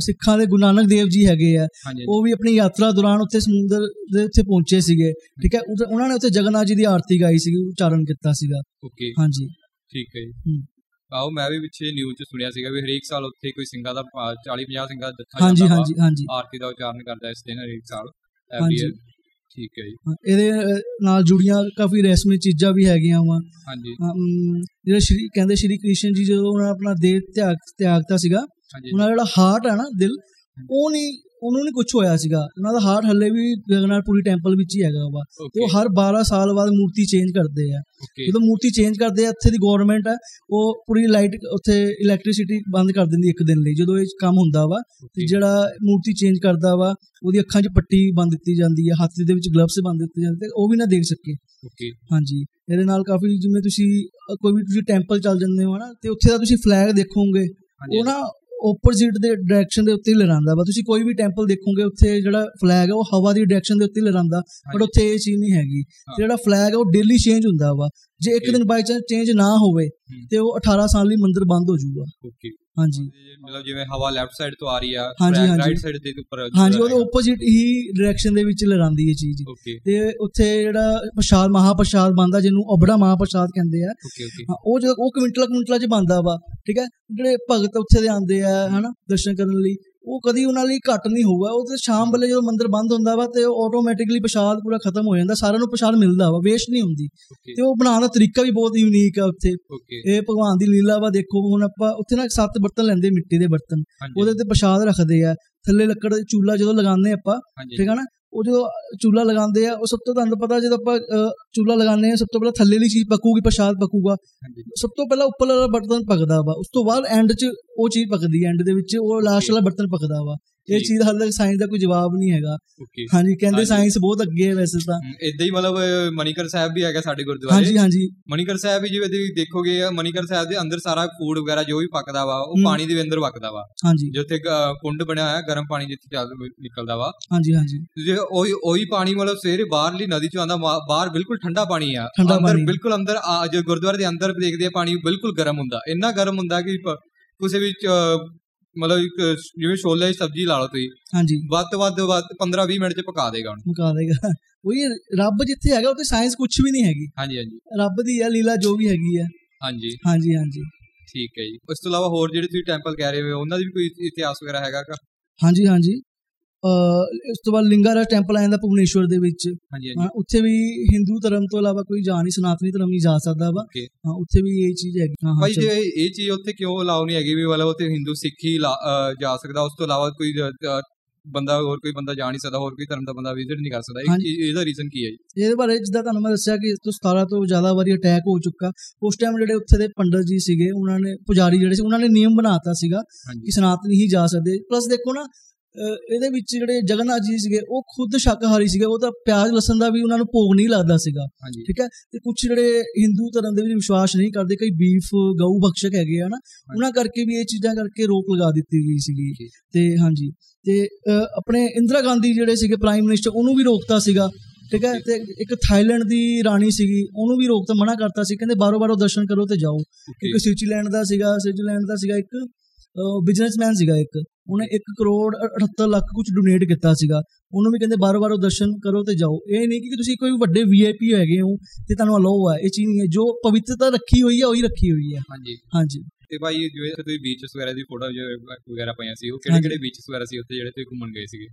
ਸਿੱਖਾਂ ਦੇ ਗੁਰੂ ਨਾਨਕ ਦੇਵ ਜੀ ਹੈਗੇ ਆ ਉਹ ਵੀ ਆਪਣੀ ਯਾਤਰਾ ਦੌਰਾਨ ਉੱਥੇ ਸਮੁੰਦਰ ਦੇ ਉੱਤੇ ਪਹੁੰਚੇ ਸੀਗੇ। ਠੀਕ ਹੈ? ਉਹਨਾਂ ਨੇ ਉੱਥੇ ਜਗਨਨਾਥ ਜੀ ਦੀ ਆਰਤੀ ਗਾਈ ਸੀਗੀ ਉਚਾਰਨ ਕੀਤਾ ਸੀਗਾ। ਓਕੇ। ਹਾਂਜੀ। ਠੀਕ ਹੈ ਜੀ। ਆਓ ਮੈਂ ਵੀ ਪਿੱਛੇ ਨਿਊਜ਼ 'ਚ ਸੁਣਿਆ ਸੀਗਾ ਵੀ ਹਰੇਕ ਸਾਲ ਉੱਥੇ ਕੋਈ ਸਿੰਘਾਂ ਦਾ 40 50 ਸਿੰਘਾਂ ਦਾ ਜੱਥਾ ਹਾਂਜੀ ਹਾਂਜੀ ਹਾਂਜੀ। ਆਰਤੀ ਦਾ ਉਚਾਰਨ ਕਰਦਾ ਇਸ ਦਿਨ ਹਰੇਕ ਸਾਲ। ਐਵਰੀ ਠੀਕ ਹੈ ਜੀ। ਇਹਦੇ ਨਾਲ ਜੁੜੀਆਂ ਕਾਫੀ ਰੈਸਮੀ ਚੀਜ਼ਾਂ ਵੀ ਹੈਗੀਆਂ ਵਾ। ਹਾਂਜੀ। ਜਿਹੜੇ ਸ਼੍ਰੀ ਕਹਿੰਦੇ ਸ਼੍ਰੀ ਕ੍ਰਿਸ਼ਨ ਜੀ ਜਦੋਂ ਉਹਨਾਂ ਆਪਣਾ ਦੇਹ ਤਿਆਗ ਤਿਆਗਤਾ ਸੀਗਾ ਉਹਨਾਂ ਦਾ ਜਿਹੜਾ ਹਾਰਟ ਹੈ ਨਾ ਦਿਲ ਉਹ ਨਹੀਂ ਉਹਨੂੰ ਨਹੀਂ ਕੁਝ ਹੋਇਆ ਸੀਗਾ। ਉਹਨਾਂ ਦਾ ਹਾਰਟ ਹੱਲੇ ਵੀ ਜਗਨਨਾਥਪੁਰੀ ਟੈਂਪਲ ਵਿੱਚ ਹੀ ਹੈਗਾ ਵਾ। ਉਹ ਹਰ 12 ਸਾਲ ਬਾਅਦ ਮੂਰਤੀ ਚੇਂਜ ਕਰਦੇ ਆ। ਜਦੋਂ ਮੂਰਤੀ ਚੇਂਜ ਕਰਦੇ ਆ ਇੱਥੇ ਦੀ ਗਵਰਨਮੈਂਟ ਹੈ ਉਹ ਪੂਰੀ ਲਾਈਟ ਉੱਥੇ ਇਲੈਕਟ੍ਰਿਸਿਟੀ ਬੰਦ ਕਰ ਦਿੰਦੀ ਇੱਕ ਦਿਨ ਲਈ ਜਦੋਂ ਇਹ ਕੰਮ ਹੁੰਦਾ ਵਾ ਤੇ ਜਿਹੜਾ ਮੂਰਤੀ ਚੇਂਜ ਕਰਦਾ ਵਾ ਉਹਦੀ ਅੱਖਾਂ 'ਚ ਪੱਟੀ ਬੰਨ ਦਿੱਤੀ ਜਾਂਦੀ ਹੈ ਹੱਥ ਦੇ ਵਿੱਚ ਗਲਵਸ ਬੰਨ ਦਿੱਤੇ ਜਾਂਦੇ ਤੇ ਉਹ ਵੀ ਨਾ ਦੇਖ ਸਕੇ। ਓਕੇ ਹਾਂਜੀ। ਇਹਦੇ ਨਾਲ ਕਾਫੀ ਜਿਵੇਂ ਤੁਸੀਂ ਕੋਈ ਵੀ ਤੁਸੀਂ ਟੈਂਪਲ ਚੱਲ ਜਾਂਦੇ ਹੋ ਨਾ ਤੇ ਉੱਥੇ ਦਾ ਤੁਸੀਂ ਫਲੈਗ ਦੇਖੋਗੇ। ਉਹ ਨਾ ਆਪੋਜ਼ਿਟ ਦੇ ਡਾਇਰੈਕਸ਼ਨ ਦੇ ਉੱਤੇ ਲਹਿਰਾਉਂਦਾ ਵਾ। ਤੁਸੀਂ ਕੋਈ ਵੀ ਟੈਂਪਲ ਦੇਖੋਗੇ ਉੱਥੇ ਜਿਹੜਾ ਫਲੈਗ ਹੈ ਉਹ ਹਵਾ ਦੀ ਡਾਇਰੈਕਸ਼ਨ ਦੇ ਉੱਤੇ ਲਹਿਰਾਉਂਦਾ ਬਟ। ਉੱਥੇ ਇਹ ਚੀਜ਼ ਨਹੀਂ ਹੈਗੀ। ਤੇ ਜਿਹੜਾ ਫਲੈਗ ਹੈ ਉਹ ਡੇਲੀ ਚੇਂਜ ਹੁੰਦਾ ਵਾ। ਜੇ ਇੱਕ. ਦਿਨ ਬਾਈ ਚਾਂਸ ਚੇਂਜ ਨਾ ਹੋਵੇ। ਤੇ ਉਹ 18 ਸਾਲ ਲਈ ਮੰਦਿਰ ਬੰਦ ਹੋ ਜਾਊਗਾ। ਓਕੇ ਹਾਂਜੀ। ਮਤਲਬ ਜਿਵੇਂ ਹਵਾ ਲੈਫਟ ਸਾਈਡ ਤੋਂ ਆ ਰਹੀ ਆ। ਰਾਈਟ ਸਾਈਡ ਦੇ ਉੱਪਰ ਹਾਂਜੀ ਉਹਦੇ ਆਪੋਜ਼ਿਟ ਹੀ ਡਾਇਰੈਕਸ਼ਨ ਦੇ ਵਿੱਚ ਲਹਿਰਾਉਂਦੀ ਹੈ ਚੀਜ਼। ਤੇ ਉੱਥੇ ਜਿਹੜਾ ਪ੍ਰਸ਼ਾਦ ਮਹਾਪ੍ਰਸ਼ਾਦ ਬਣਦਾ ਜਿਹਨੂੰ ਅਬੜਾ ਮਹਾਪ੍ਰਸ਼ਾਦ ਕਹਿੰਦੇ ਆ। ਉਹ ਜਦੋਂ ਉਹ ਕੁਇੰਟਲ ਕੁਇੰਟਲਾਂ ਚ ਬੰਦਾ ਵਾ। ਠੀਕ ਹੈ? ਜਿਹੜੇ ਭਗਤ ਉੱਥੇ ਦੇ ਆਉਂਦੇ ਆ ਹਨਾ ਦਰਸ਼ਨ ਕਰਨ ਲਈ ਉਹ ਕਦੀ ਉਹਨਾਂ ਲਈ ਘੱਟ ਨਹੀਂ ਹੋਊਗਾ। ਉਹ ਤੇ ਸ਼ਾਮ ਵੇਲੇ ਜਦੋਂ ਮੰਦਿਰ ਬੰਦ ਹੁੰਦਾ ਵਾ ਤੇ ਆਟੋਮੈਟਿਕਲੀ ਪ੍ਰਸ਼ਾਦ ਪੂਰਾ ਖਤਮ ਹੋ ਜਾਂਦਾ ਸਾਰਿਆਂ ਨੂੰ ਪ੍ਰਸ਼ਾਦ ਮਿਲਦਾ ਵਾ ਵੇਸਟ ਨਹੀਂ ਹੁੰਦੀ। ਤੇ ਉਹ ਬਣਾਉਣ ਦਾ ਤਰੀਕਾ ਵੀ ਬਹੁਤ ਯੂਨੀਕ ਆ ਉੱਥੇ। ਇਹ ਭਗਵਾਨ ਦੀ ਲੀਲਾ ਵਾ ਦੇਖੋ ਹੁਣ ਆਪਾਂ ਉੱਥੇ ਨਾ ਸੱਤ ਬਰਤਨ ਲੈਂਦੇ ਮਿੱਟੀ ਦੇ ਬਰਤਨ। ਉਹਦੇ ਤੇ ਪ੍ਰਸ਼ਾਦ ਰੱਖਦੇ ਆ। ਥੱਲੇ ਲੱਕੜ ਦਾ ਚੂਲਾ ਜਦੋਂ ਲਗਾਉਂਦੇ ਆਪਾਂ ਠੀਕ ਹੈ ਨਾ? ਉਹ ਜਦੋਂ ਚੂਲਾ ਲਗਾਉਂਦੇ ਆ ਉਹ ਸਭ ਤੋਂ ਤੁਹਾਨੂੰ ਪਤਾ ਜਦੋਂ ਆਪਾਂ ਚੂਲਾ ਲਗਾਉਂਦੇ ਆ ਸਭ ਤੋਂ ਪਹਿਲਾਂ ਥੱਲੇ ਵਾਲੀ ਚੀਜ਼ ਪੱਕੂਗੀ ਪ੍ਰਸ਼ਾਦ ਪੱਕੂਗਾ। ਸਭ ਤੋਂ ਪਹਿਲਾਂ ਉੱਪਰ ਵਾਲਾ ਬਰਤਨ ਪਕਦਾ ਵਾ ਉਸ ਤੋਂ ਬਾਅਦ ਐਂਡ 'ਚ ਉਹ ਚੀਜ਼ ਪਕਦੀ ਐਂਡ ਦੇ ਵਿੱਚ ਉਹ ਲਾਸਟ ਵਾਲਾ ਬਰਤਨ ਪਕਦਾ ਵਾ। ਇਹ। ਚੀਜ਼ ਹਾਲੇ ਤੱਕ ਸਾਇੰਸ ਦਾ ਕੋਈ ਜਵਾਬ ਨਹੀਂ ਹੈਗਾ। ਹਾਂਜੀ ਕਹਿੰਦੇ। ਸਾਇੰਸ ਬਹੁਤ ਅੱਗੇ ਹੈ ਵੈਸੇ ਤਾਂ। ਇਦਾਂ ਹੀ ਮਤਲਬ ਮਨੀਕਰ ਸਾਹਿਬ ਵੀ ਹੈਗਾ ਸਾਡੇ ਗੁਰਦੁਆਰੇ। ਹਾਂਜੀ ਹਾਂਜੀ। ਮਨੀਕਰ ਸਾਹਿਬ ਵੀ ਜਿਵੇਂ ਤੁਸੀਂ ਦੇਖੋਗੇ ਮਨੀਕਰ ਸਾਹਿਬ ਦੇ ਅੰਦਰ ਸਾਰਾ ਫੂਡ ਵਗੈਰਾ ਜੋ ਵੀ ਪੱਕਦਾ ਵਾ ਉਹ। ਪਾਣੀ ਦੇ ਅੰਦਰ ਪੱਕਦਾ ਵਾ। ਹਾਂਜੀ। ਜਿੱਥੇ ਕੁੰਡ ਬਣਿਆ ਹੋਇਆ ਗਰਮ ਪਾਣੀ ਜਿੱਥੇ ਚੱਲ ਨਿਕਲਦਾ ਵਾ। ਹਾਂਜੀ ਹਾਂਜੀ। ਜੇ ਉਹੀ ਉਹੀ ਪਾਣੀ ਮਤਲਬ ਸਵੇਰੇ ਬਾਹਰਲੀ ਨਦੀ ਚੋਂ ਆਂਦਾ ਬਾਹਰ ਬਿਲਕੁਲ ਠੰਡਾ ਪਾਣੀ ਆ। ਅੰਦਰ। ਬਿਲਕੁਲ ਅੰਦਰ ਜੋ ਗੁਰਦੁਆਰੇ ਦੇ ਅੰਦਰ ਦੇਖਦੇ ਆ ਪਾਣੀ ਬਿਲਕੁਲ ਗਰਮ ਹੁੰਦਾ। ਇੰਨਾ ਗਰਮ ਹੁੰਦਾ ਕਿ ਕਿਸੇ ਅ, ਮਤਲਬ ਇੱਕ ਜਿਵੇਂ ਛੋਲੇ ਦੀ ਸਬਜ਼ੀ ਲਾ ਲਓ ਤੁਸੀਂ ਹਾਂਜੀ। ਵੱਧ ਤੋਂ ਵੱਧ ਵੱਧ 15 20 ਮਿੰਟ ਚ ਪਕਾ ਦੇਗਾ ਉਹਨੂੰ। ਮੁਕਾ ਦੇਗਾ। ਉਹੀ ਰੱਬ ਜਿੱਥੇ ਹੈਗਾ ਉੱਥੇ ਸਾਇੰਸ ਕੁਝ ਵੀ ਨਹੀਂ ਹੈਗੀ। ਹਾਂਜੀ ਹਾਂਜੀ। ਰੱਬ ਦੀ ਆ ਲੀਲਾ ਜੋ ਵੀ ਹੈਗੀ ਹੈ। ਹਾਂਜੀ। ਹਾਂਜੀ ਹਾਂਜੀ। ਠੀਕ ਹੈ ਜੀ। ਉਸ ਤੋਂ ਇਲਾਵਾ ਹੋਰ ਜਿਹੜੇ ਤੁਸੀਂ ਟੈਂਪਲ ਕਹਿ ਰਹੇ ਹੋ ਉਹਨਾਂ ਦੀ ਵੀ ਕੋਈ ਇਤਿਹਾਸ ਵਗੈਰਾ ਹੈਗਾ ਕਾ? ਹਾਂਜੀ ਹਾਂਜੀ। ਇਸ ਤੋਂ ਬਾਅਦ ਲਿੰਗਾਰਾਜ ਟੈਂਪਲ ਆ ਜਾਂਦਾ ਭੁਵਨੇਸ਼ਵਰ ਦੇ ਵਿੱਚ। ਹਾਂਜੀ ਹਾਂ ਹਾਂਜੀ ਉੱਥੇ ਵੀ ਹਿੰਦੂ ਧਰਮ ਤੋਂ ਇਲਾਵਾ ਕੋਈ ਜਾ ਨਹੀਂ ਸਨਾਤਨੀ ਧਰਮ ਨਹੀਂ ਜਾ ਸਕਦਾ ਵਾ। ਹਾਂ ਉੱਥੇ ਵੀ ਇਹ ਚੀਜ਼ ਹੈਗੀ। ਹਾਂ ਭਾਈ। ਜੇ ਇਹ ਚੀਜ਼ ਉੱਥੇ ਕਿਉਂ ਅਲਾਉ ਨਹੀਂ ਹੈਗੀ ਵੀ ਵਾਲਾ ਉੱਥੇ ਹਿੰਦੂ ਸਿੱਖ ਹੀ ਜਾ ਸਕਦਾ ਉਸ ਤੋਂ ਇਲਾਵਾ ਕੋਈ ਬੰਦਾ ਹੋਰ ਕੋਈ ਬੰਦਾ ਜਾ ਨਹੀਂ ਸਕਦਾ ਹੋਰ ਕੋਈ ਧਰਮ ਦਾ ਬੰਦਾ ਵਿਜ਼ਿਟ ਨਹੀਂ ਕਰ ਸਕਦਾ। ਇਹਦਾ ਰੀਜ਼ਨ ਕੀ ਹੈ ਜੀ? ਇਹਦੇ ਬਾਰੇ ਜਿੱਦਾਂ ਤੁਹਾਨੂੰ ਮੈਂ ਦੱਸਿਆ ਕਿ ਇਸ ਤੋਂ 17 ਤੋਂ ਜ਼ਿਆਦਾ ਵਾਰੀ ਅਟੈਕ ਹੋ ਚੁੱਕਾ। ਉਸ ਟਾਈਮ ਜਿਹੜੇ ਉੱਥੇ ਦੇ ਪੰਡਤ ਜੀ ਸੀਗੇ ਉਹਨਾਂ ਨੇ ਪੁਜਾਰੀ ਜਿਹੜੇ ਸੀ ਉਹਨਾਂ ਨੇ ਨਿਯਮ ਬਣਾਤਾ ਸੀਗਾ ਕਿ ਸਨਾਤਨੀ ਹੀ ਜਾ ਸਕਦੇ। ਪਲੱਸ ਦੇਖੋ ਨਾ ਇਹਦੇ ਵਿੱਚ ਜਿਹੜੇ ਜਗਨਨਾਥ ਜੀ ਸੀਗੇ ਉਹ ਖੁਦ ਸ਼ਾਕਾਹਾਰੀ ਸੀਗੇ ਉਹ ਤਾਂ ਪਿਆਜ਼ ਲਸਣ ਦਾ ਵੀ ਉਹਨਾਂ ਨੂੰ ਭੋਗ ਨਹੀਂ ਲੱਗਦਾ ਸੀਗਾ ਠੀਕ ਹੈ? ਤੇ ਕੁਝ ਜਿਹੜੇ ਹਿੰਦੂ ਧਰਮ ਦੇ ਵਿੱਚ ਵਿਸ਼ਵਾਸ ਨਹੀਂ ਕਰਦੇ ਕਈ ਬੀਫ ਗਊ ਭਕਸ਼ਕ ਹੈਗੇ ਆ ਨਾ ਉਹਨਾਂ ਕਰਕੇ ਵੀ ਇਹ ਚੀਜ਼ਾਂ ਕਰਕੇ ਰੋਕ ਲਗਾ ਦਿੱਤੀ ਗਈ ਸੀਗੀ। ਤੇ ਹਾਂਜੀ ਤੇ ਆਪਣੇ ਇੰਦਰਾ ਗਾਂਧੀ ਜਿਹੜੇ ਸੀਗੇ ਪ੍ਰਾਈਮ ਮਿਨਿਸਟਰ ਉਹਨੂੰ ਵੀ ਰੋਕਤਾ ਸੀਗਾ ਠੀਕ ਹੈ? ਤੇ ਇੱਕ ਥਾਈਲੈਂਡ ਦੀ ਰਾਣੀ ਸੀਗੀ ਉਹਨੂੰ ਵੀ ਰੋਕਤਾ ਮਨਾ ਕਰਤਾ ਸੀ ਕਹਿੰਦੇ ਬਾਰੋ ਬਾਰੋ ਦਰਸ਼ਨ ਕਰੋ ਤੇ ਜਾਓ। ਓਕੇ। ਇੱਕ ਸਵਿਟਜ਼ਰਲੈਂਡ ਦਾ ਸੀਗਾ ਸਵਿਟਜ਼ਰਲੈਂਡ ਦਾ ਸੀਗਾ ਇੱਕ ਬਿਜ਼ਨਸਮੈਨ ਸੀਗਾ ਇੱਕ। ਉਹਨੇ 1 ਕਰੋੜ 78 ਲੱਖ ਕੁਝ ਡੋਨੇਟ ਕੀਤਾ ਸੀਗਾ। ਉਹਨੂੰ ਵੀ ਕਹਿੰਦੇ ਬਾਰੋ ਬਾਰੋ ਦਰਸ਼ਨ ਕਰੋ ਤੇ ਜਾਓ। ਇਹ ਨਹੀਂ ਕਿ ਤੁਸੀਂ ਕੋਈ ਵੱਡੇ ਵੀਆਈਪੀ ਹੈਗੇ ਹੋ ਤੇ ਤੁਹਾਨੂੰ ਅਲਾਉ ਹੈ ਇਹ ਚੀਜ਼ ਨਹੀਂ ਹੈ। ਜੋ ਪਵਿੱਤਰਤਾ ਰੱਖੀ ਹੋਈ ਹੈ ਉਹੀ ਰੱਖੀ ਹੋਈ ਹੈ ਹਾਂਜੀ। ਹਾਂਜੀ। ਤੇ ਭਾਈ ਜਿਵੇਂ ਤੁਸੀਂ ਬੀਚਸ ਵਗੈਰਾ ਦੀ ਫੋਟੋ ਵਗੈਰਾ ਪਾਈਆਂ ਸੀ ਉਹ ਕਿਹੜੇ ਕਿਹੜੇ ਬੀਚਸ ਵਗੈਰਾ ਸੀ ਉੱਥੇ ਜਿਹੜੇ ਤੁਸੀਂ ਘੁੰਮਣ ਗਏ ਸੀਗੇ?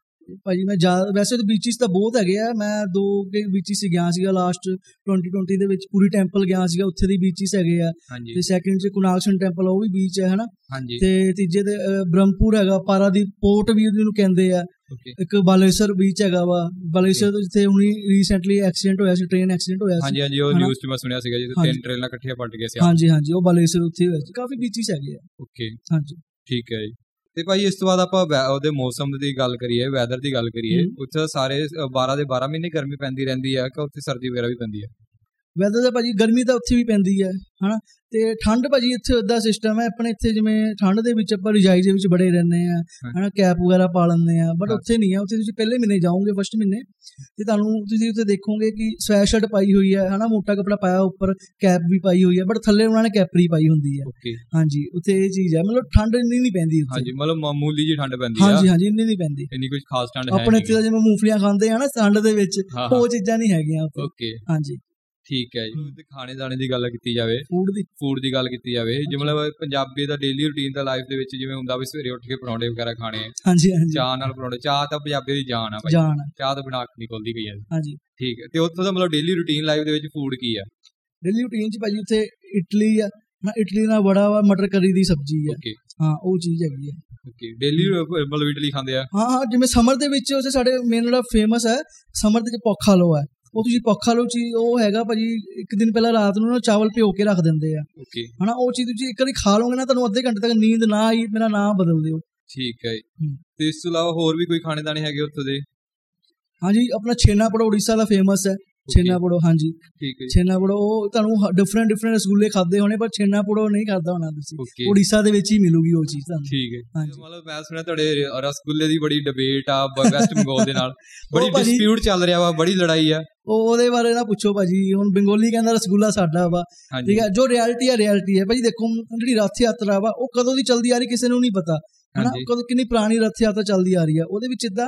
ਭਾਜੀ ਮੈਂ ਵੈਸੇ ਤਾਂ ਬੀਚਿਸ ਤਾਂ ਬਹੁਤ ਹੈਗੇ ਆ। ਮੈਂ ਦੋ ਕੇ ਬੀਚਿਸ ਗਿਆ ਸੀਗਾ ਲਾਸਟ 2020 ਦੇ ਵਿੱਚ। ਪੂਰੀ ਟੈਂਪਲ ਗਿਆ ਸੀਗਾ ਉੱਥੇ ਦੀ ਬੀਚਿਸ ਹੈਗੇ ਆ। ਤੇ ਸੈਕਿੰਡ ਚ ਕੁਨਾਲਸਨ ਟੈਂਪਲ ਉਹ ਵੀ ਬੀਚ ਹੈ ਹਨਾ? ਤੇ ਤੀਜੇ ਤੇ ਬ੍ਰਹਮਪੁਰ ਹੈਗਾ ਪਾਰਾਦੀਪ ਪੋਰਟ ਵੀ ਉਹਨੂੰ ਕਹਿੰਦੇ ਆ। ਇੱਕ ਬਾਲੇਸਰ ਬੀਚ ਹੈਗਾ ਵਾ। ਬਾਲੇਸਰ ਜਿੱਥੇ ਹੁਣੀ ਰੀਸੈਂਟਲੀ ਐਕਸੀਡੈਂਟ ਹੋਇਆ ਸੀ ਟ੍ਰੇਨ ਐਕਸੀਡੈਂਟ ਹੋਇਆ ਸੀ। ਹਾਂਜੀ ਹਾਂਜੀ ਉਹ? ਨਿਊਜ਼ 'ਚ ਮੈਂ ਸੁਣਿਆ ਸੀਗਾ ਜਿੱਥੇ। ਤਿੰਨ ਟ੍ਰੇਨਾਂ ਇਕੱਠੀਆਂ ਪਲਟ ਗਏ ਸੀ। ਹਾਂਜੀ ਹਾਂਜੀ ਉਹ ਬਾਲੇਸਰ ਉੱਥੇ ਹੋਇਆ ਸੀ। ਕਾਫੀ ਬੀਚਿਸ ਹੈਗੇ ਆ। ਓਕੇ ਹਾਂਜੀ। ਠੀਕ ਹੈ ਜੀ। ਤੇ ਭਾਈ ਇਸ ਤੋਂ ਬਾਅਦ ਆਪਾਂ ਉਹਦੇ ਮੌਸਮ ਦੀ ਗੱਲ ਕਰੀਏ ਵੈਦਰ ਦੀ ਗੱਲ ਕਰੀਏ। ਉੱਥੇ ਸਾਰੇ ਅ, 12 ਦੇ 12 ਮਹੀਨੇ ਗਰਮੀ ਪੈਂਦੀ ਰਹਿੰਦੀ ਹੈ ਕਿ ਉੱਥੇ ਸਰਦੀ ਵਗੈਰਾ ਵੀ ਪੈਂਦੀ ਹੈ ਵੈਦਰ ਦਾ ਭਾਜੀ ਗਰਮੀ ਤਾਂ ਉੱਥੇ ਵੀ ਪੈਂਦੀ ਹੈ ਹਨਾ? ਤੇ ਠੰਡ ਭਾਜੀ ਇੱਥੇ ਏਦਾਂ ਸਿਸਟਮ ਹੈ ਆਪਣੇ ਇੱਥੇ ਜਿਵੇਂ ਠੰਡ ਦੇ ਵਿੱਚ ਆਪਾਂ ਰਜਾਈ ਦੇ ਵਿੱਚ ਬੜੇ ਰਹਿੰਦੇ ਆ। ਹਨਾ? ਕੈਪ ਵਗੈਰਾ ਪਾ ਲੈਂਦੇ ਆ ਬਟ। ਉੱਥੇ ਨਹੀਂ ਹੈ ਉੱਥੇ ਤੁਸੀਂ ਪਹਿਲੇ ਮਹੀਨੇ ਜਾਓਗੇ ਫਸਟ ਮਹੀਨੇ। ਤੇ ਤੁਹਾਨੂੰ ਤੁਸੀਂ ਉੱਥੇ ਦੇਖੋਗੇ ਕਿ ਸਵੈਸ਼ਰਟ ਪਾਈ ਹੋਈ ਹੈ ਹਨਾ? ਮੋਟਾ ਕੱਪੜਾ ਪਾਇਆ ਉੱਪਰ ਕੈਪ ਵੀ ਪਾਈ ਹੋਈ ਹੈ ਬਟ ਥੱਲੇ ਉਹਨਾਂ ਨੇ ਕੈਪਰੀ ਪਾਈ ਹੁੰਦੀ ਹੈ। ਹਾਂਜੀ ਉੱਥੇ ਇਹ ਚੀਜ਼ ਹੈ ਮਤਲਬ ਠੰਡ ਇੰਨੀ ਨਹੀਂ ਪੈਂਦੀ ਉੱਥੇ। ਹਾਂਜੀ ਮਤਲਬ ਮਾਮੂਲੀ ਜੀ ਠੰਡ ਪੈਂਦੀ ਆ। ਹਾਂਜੀ ਹਾਂਜੀ ਇੰਨੀ ਨਹੀਂ ਪੈਂਦੀ। ਇੰਨੀ ਕੁਝ ਖਾਸ ਠੰਡ ਹੈ ਆਪਣੇ ਇੱਥੇ ਜਿਵੇਂ ਮੂੰਗਫਲੀਆਂ ਖਾਂਦੇ ਆ ਨਾ ਠੰਡ ਦੇ ਵਿੱਚ ਉਹ ਚੀਜ਼ਾਂ ਨਹੀਂ ਹੈਗੀਆਂ ਉੱਥੇ। ਓਕੇ ਹਾਂਜੀ। ਠੀਕ ਹੈ ਜੀ। ਤੇ ਖਾਣੇ ਦਾਣੇ ਦੀ ਗੱਲ ਕੀਤੀ ਜਾਵੇ। ਫੂਡ ਦੀ? ਫੂਡ ਦੀ ਗੱਲ ਕੀਤੀ ਜਾਵੇ। ਜੇ ਮਤਲਬ ਪੰਜਾਬੀ ਦਾ ਡੇਲੀ ਰੂਟੀਨ ਦਾ ਲਾਈਫ ਦੇ ਵਿੱਚ ਜਿਵੇਂ ਹੁੰਦਾ ਵੀ ਸਵੇਰੇ ਉੱਠ ਕੇ ਪਰੌਂਠੇ ਵਗੈਰਾ ਖਾਣੇ ਹਾਂਜੀ ਹਾਂਜੀ। ਚਾਹ ਨਾਲ ਪਰੌਂਠੇ ਚਾਹ ਤਾਂ ਪੰਜਾਬੀ ਦੀ ਜਾਨ ਆ ਭਾਈ। ਚਾਹ ਤਾਂ ਨਹੀਂ ਖੁੱਲਦੀ ਗਈ ਹੈ ਹਾਂਜੀ। ਠੀਕ ਹੈ। ਤੇ ਉੱਥੋਂ ਦਾ ਮਤਲਬ ਡੇਲੀ ਰੂਟੀਨ ਲਾਈਫ ਦੇ ਵਿੱਚ ਫੂਡ ਕੀ ਆ? ਡੇਲੀ ਰੂਟੀਨ ਚ ਭਾਜੀ ਉੱਥੇ ਇਡਲੀ ਆ। ਨਾ ਇਡਲੀ ਨਾਲ ਬੜਾ ਵਾ ਮਟਰ ਕਰੀ ਦੀ ਸਬਜ਼ੀ ਆ। ਹਾਂ ਉਹ ਚੀਜ਼ ਹੈਗੀ ਆ। ਓਕੇ ਡੇਲੀ ਮਤਲਬ ਇਡਲੀ ਖਾਂਦੇ ਆ? ਹਾਂ ਹਾਂ ਜਿਵੇਂ ਸਮਰ ਦੇ ਵਿੱਚ ਉੱਥੇ ਸਾਡੇ ਮੇਨ ਜਿਹੜਾ ਫੇਮਸ ਹੈ ਸਮਰ ਦੇ ਵਿੱਚ ਪੋਖਾ ਲੋ ਹੈ। ਉਹ ਤੁਸੀਂ ਪੋਖਾ ਲੋ ਚੀਜ਼ ਉਹ ਹੈਗਾ ਭਾਜੀ ਇੱਕ ਦਿਨ ਪਹਿਲਾਂ ਰਾਤ ਨੂੰ ਨਾ ਚਾਵਲ ਭਿਓ ਕੇ ਰੱਖ ਦਿੰਦੇ ਆ। ਓਕੇ। ਹਨਾ ਉਹ ਚੀਜ਼ ਤੁਸੀਂ ਇੱਕ ਵਾਰੀ ਖਾ ਲਓਗੇ ਨਾ ਤੁਹਾਨੂੰ ਅੱਧੇ ਘੰਟੇ ਤੱਕ ਨੀਂਦ ਨਾ ਆਈ ਮੇਰਾ ਨਾਮ ਬਦਲ ਦਿਓ। ਠੀਕ ਹੈ। ਤੇ ਇਸ ਤੋਂ ਇਲਾਵਾ ਹੋਰ ਵੀ ਕੋਈ ਖਾਣੇ ਦਾਣੇ ਹੈਗੇ ਉੱਥੋਂ ਦੇ? ਹਾਂਜੀ ਆਪਣਾ ਛੇਨਾ ਪੜੋ ਉੜੀਸਾ ਦਾ ਫੇਮਸ ਹੈ। ਛੇਨਾ ਪੜੋ ਹਾਂਜੀ। ਠੀਕ ਹੈ ਜੀ। ਛੇਨਾ ਪੜੋ ਉਹ ਤੁਹਾਨੂੰ ਡਿਫਰੈਂਟ ਡਿਫਰੈਂਟ ਰਸਗੁੱਲੇ ਖਾਦੇ ਹੋਣੇ ਪਰ ਛੇਨਾ ਪੜੋ ਨਹੀਂ ਖਾਦਾ ਹੋਣਾ ਤੁਸੀਂ। ਉੜੀਸਾ ਦੇ ਵਿੱਚ ਹੀ ਮਿਲੂਗੀ ਉਹ ਚੀਜ਼ ਤੁਹਾਨੂੰ। ਠੀਕ ਹੈ। ਹਾਂਜੀ। ਮਤਲਬ ਮੈਂ ਸੁਣਿਆ ਤੁਹਾਡੇ ਰਸਗੁੱਲੇ ਦੀ ਬੜੀ ਡਿਬੇਟ ਆ ਵੈਸਟ ਬੰਗਾਲ ਦੇ ਨਾਲ। ਬੜੀ ਡਿਸਪਿਊਟ ਚੱਲ ਰਿਹਾ ਵਾ ਬੜੀ ਲੜਾਈ ਆ। ਉਹ ਉਹਦੇ ਬਾਰੇ ਨਾ ਪੁੱਛੋ ਭਾਜੀ ਹੁਣ ਬੰਗੋਲੀ ਕਹਿੰਦਾ ਰਸਗੁੱਲਾ ਸਾਡਾ ਵਾ। ਠੀਕ ਹੈ ਜੋ ਰਿਐਲਿਟੀ ਹੈ ਰਿਐਲਿਟੀ ਹੈ। ਭਾਜੀ ਦੇਖੋ ਜਿਹੜੀ ਰੱਥ ਯਾਤਰਾ ਵਾ ਉਹ ਕਦੋਂ ਦੀ ਚੱਲਦੀ ਆ ਰਹੀ ਕਿਸੇ ਨੂੰ ਨਹੀਂ ਪਤਾ। ਹਨਾ? ਕਦੋਂ ਕਿੰਨੀ ਪੁਰਾਣੀ ਰੱਥ ਯਾਤਰਾ ਚੱਲਦੀ ਆ ਰਹੀ ਆ ਉਹਦੇ ਵਿੱਚ ਇਦਾਂ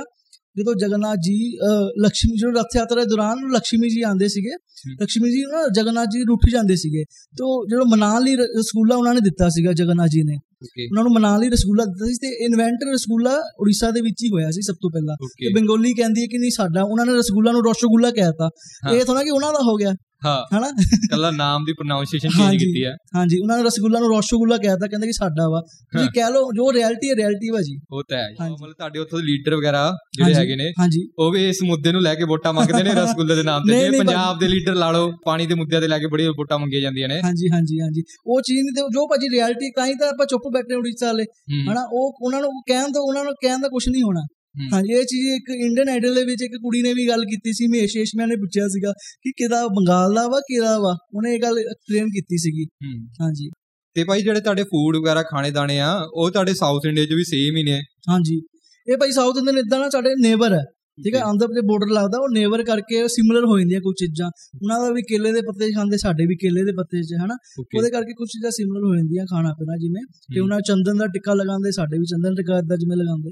ਜਦੋਂ ਜਗਨਨਾਥ ਜੀ ਲక్ష్ਮੀ ਜੀ ਰਥ ਯਾਤਰਾ ਦੌਰਾਨ ਲక్ష్ਮੀ ਜੀ ਆਂਦੇ ਸੀਗੇ ਲక్ష్ਮੀ ਜੀ ਨਾ ਜਗਨਨਾਥ ਜੀ ਰੁੱਠ ਜਾਂਦੇ ਸੀਗੇ। ਤੋਂ ਜਿਹੜਾ ਮਨਾਲ ਲਈ ਸਕੂਲਾ ਉਹਨਾਂ ਨੇ ਦਿੱਤਾ ਸੀਗਾ ਜਗਨਨਾਥ ਜੀ ਨੇ। ਉਹਨਾਂ ਨੂੰ ਮਨਾਉਣ ਲਈ ਰਸਗੁੱਲਾ ਦਿੱਤਾ ਸੀ ਤੇ ਇਨਵੈਂਟਰ ਰਸਗੁੱਲਾ ਉੜੀਸਾ ਦੇ ਵਿੱਚ ਹੀ ਹੋਇਆ ਸੀ ਸਭ ਤੋਂ ਪਹਿਲਾਂ। ਤੇ ਬੰਗੋਲੀ ਕਹਿੰਦੀ ਹੈ ਕਿ ਨਹੀਂ ਸਾਡਾ ਉਹਨਾਂ ਨੇ ਰਸਗੁੱਲਾ ਨੂੰ ਰੋਸ਼ਗੁੱਲਾ ਕਹਿਤਾ। ਇਹ ਥੋੜਾ ਕਿ ਉਹਨਾਂ ਦਾ ਹੋ ਗਿਆ। ਹਾਂ। ਹਨਾ? ਕੱਲਾ ਨਾਮ ਦੀ ਪ੍ਰੋਨਾਂਸੀਏਸ਼ਨ ਚੇਂਜ। ਕੀਤੀ ਹੈ। ਹਾਂਜੀ ਉਹਨਾਂ ਨੇ ਰਸਗੁੱਲਾ ਨੂੰ ਰੋਸ਼ਗੁੱਲਾ ਕਹਿਤਾ ਕਹਿੰਦੇ ਕਿ ਸਾਡਾ ਵਾ। ਤੁਸੀਂ ਕਹਿ ਲਓ ਜੋ ਰਿਐਲਿਟੀ ਹੈ ਰਿਐਲਿਟੀ ਭਾਜੀ ਉਹ ਤਾਂ ਹੈ ਜੀ। ਮਤਲਬ ਤੁਹਾਡੇ ਉੱਥੋਂ ਦੇ ਲੀਡਰ ਵਗੈਰਾ ਜਿਹੜੇ ਹੈਗੇ ਨੇ ਉਹ ਵੀ ਇਸ ਮੁੱਦੇ ਨੂੰ ਲੈ ਕੇ ਵੋਟਾਂ ਮੰਗਦੇ ਨੇ ਰਸਗੁੱਲੇ ਦੇ ਨਾਮ ਤੇ। ਨਹੀਂ, ਪੰਜਾਬ ਦੇ ਲੀਡਰ ਲਾ ਲਓ ਪਾਣੀ ਦੇ ਮੁੱਦਿਆਂ ਤੇ ਲੈ ਕੇ ਬੜੀ ਵੋਟਾਂ ਮੰਗੀਆਂ ਜਾਂਦੀਆਂ ਨੇ। ਹਾਂਜੀ ਹਾਂਜੀ ਹਾਂਜੀ। ਉਹ ਚੀਜ਼ ਨਹੀਂ ਤੇ ਜੋ ਭਾਜੀ ਰਿਐਲਿਟੀ ਤਾਂ ਹੀ ਤਾਂ ਆਪਾਂ ਚੁੱਪ ਬੈਠੇ ਉੜੀਸਾ ਵਾਲੇ ਹਨਾ ਉਹ ਉਹਨਾਂ ਨੂੰ ਕਹਿਣ ਤੋਂ ਉਹਨਾਂ ਨੂੰ ਕਹਿਣ ਦਾ ਕੁਝ ਨਹੀਂ ਹੋਣਾ। ਹਾਂਜੀ ਇਹ ਚੀਜ਼ ਇੱਕ ਇੰਡੀਅਨ ਆਈਡਲ ਦੇ ਵਿੱਚ ਇੱਕ ਕੁੜੀ ਨੇ ਵੀ ਗੱਲ ਕੀਤੀ ਸੀ ਮਹੇਸ਼ ਏਸ਼ਮਿਆ ਨੇ ਪੁੱਛਿਆ ਸੀਗਾ ਕਿ ਕਿਹਦਾ ਬੰਗਾਲ ਦਾ ਵਾ ਕਿਹਦਾ ਵਾ? ਉਹਨੇ ਇਹ ਗੱਲ ਐਕਸਪਲੇਨ ਕੀਤੀ ਸੀਗੀ। ਹਾਂਜੀ। ਤੇ ਭਾਈ ਜਿਹੜੇ ਤੁਹਾਡੇ ਫੂਡ ਵਗੈਰਾ ਖਾਣੇ ਦਾਣੇ ਆ ਉਹ ਤੁਹਾਡੇ ਸਾਊਥ ਇੰਡੀਆ 'ਚ ਵੀ ਸੇਮ ਹੀ ਨੇ। ਹਾਂਜੀ। ਇਹ ਭਾਈ ਸਾਊਥ ਇੰਡੀਅਨ ਇਦਾਂ ਨਾ ਸਾਡੇ ਨੇਬਰ ਹੈ ਠੀਕ ਹੈ ਆਂਧਰ ਪ੍ਰਦੇਸ਼ ਬਾਰਡਰ ਲੱਗਦਾ ਉਹ ਨੇਬਰ ਕਰਕੇ ਸਿਮਿਲਰ ਹੋ ਜਾਂਦੀਆਂ ਕੁਝ ਚੀਜ਼ਾਂ। ਉਹਨਾਂ ਦਾ ਵੀ ਕੇਲੇ ਦੇ ਪੱਤੇ ਖਾਂਦੇ ਸਾਡੇ ਵੀ ਕੇਲੇ ਦੇ ਪੱਤੇ 'ਚ ਹਨਾ? ਉਹਦੇ ਕਰਕੇ ਕੁਝ ਚੀਜ਼ਾਂ ਸਿਮਿਲਰ ਹੋ ਜਾਂਦੀਆਂ ਖਾਣਾ ਪੀਣਾ ਜਿਵੇਂ ਤੇ ਉਹਨਾਂ ਚੰਦਨ ਦਾ ਟਿੱਕਾ ਲਗਾਉਂਦੇ ਸਾਡੇ ਵੀ ਚੰਦਨ ਟਿੱਕਾ ਇਦਾਂ ਜਿਵੇਂ ਲਗਾਉਂਦੇ।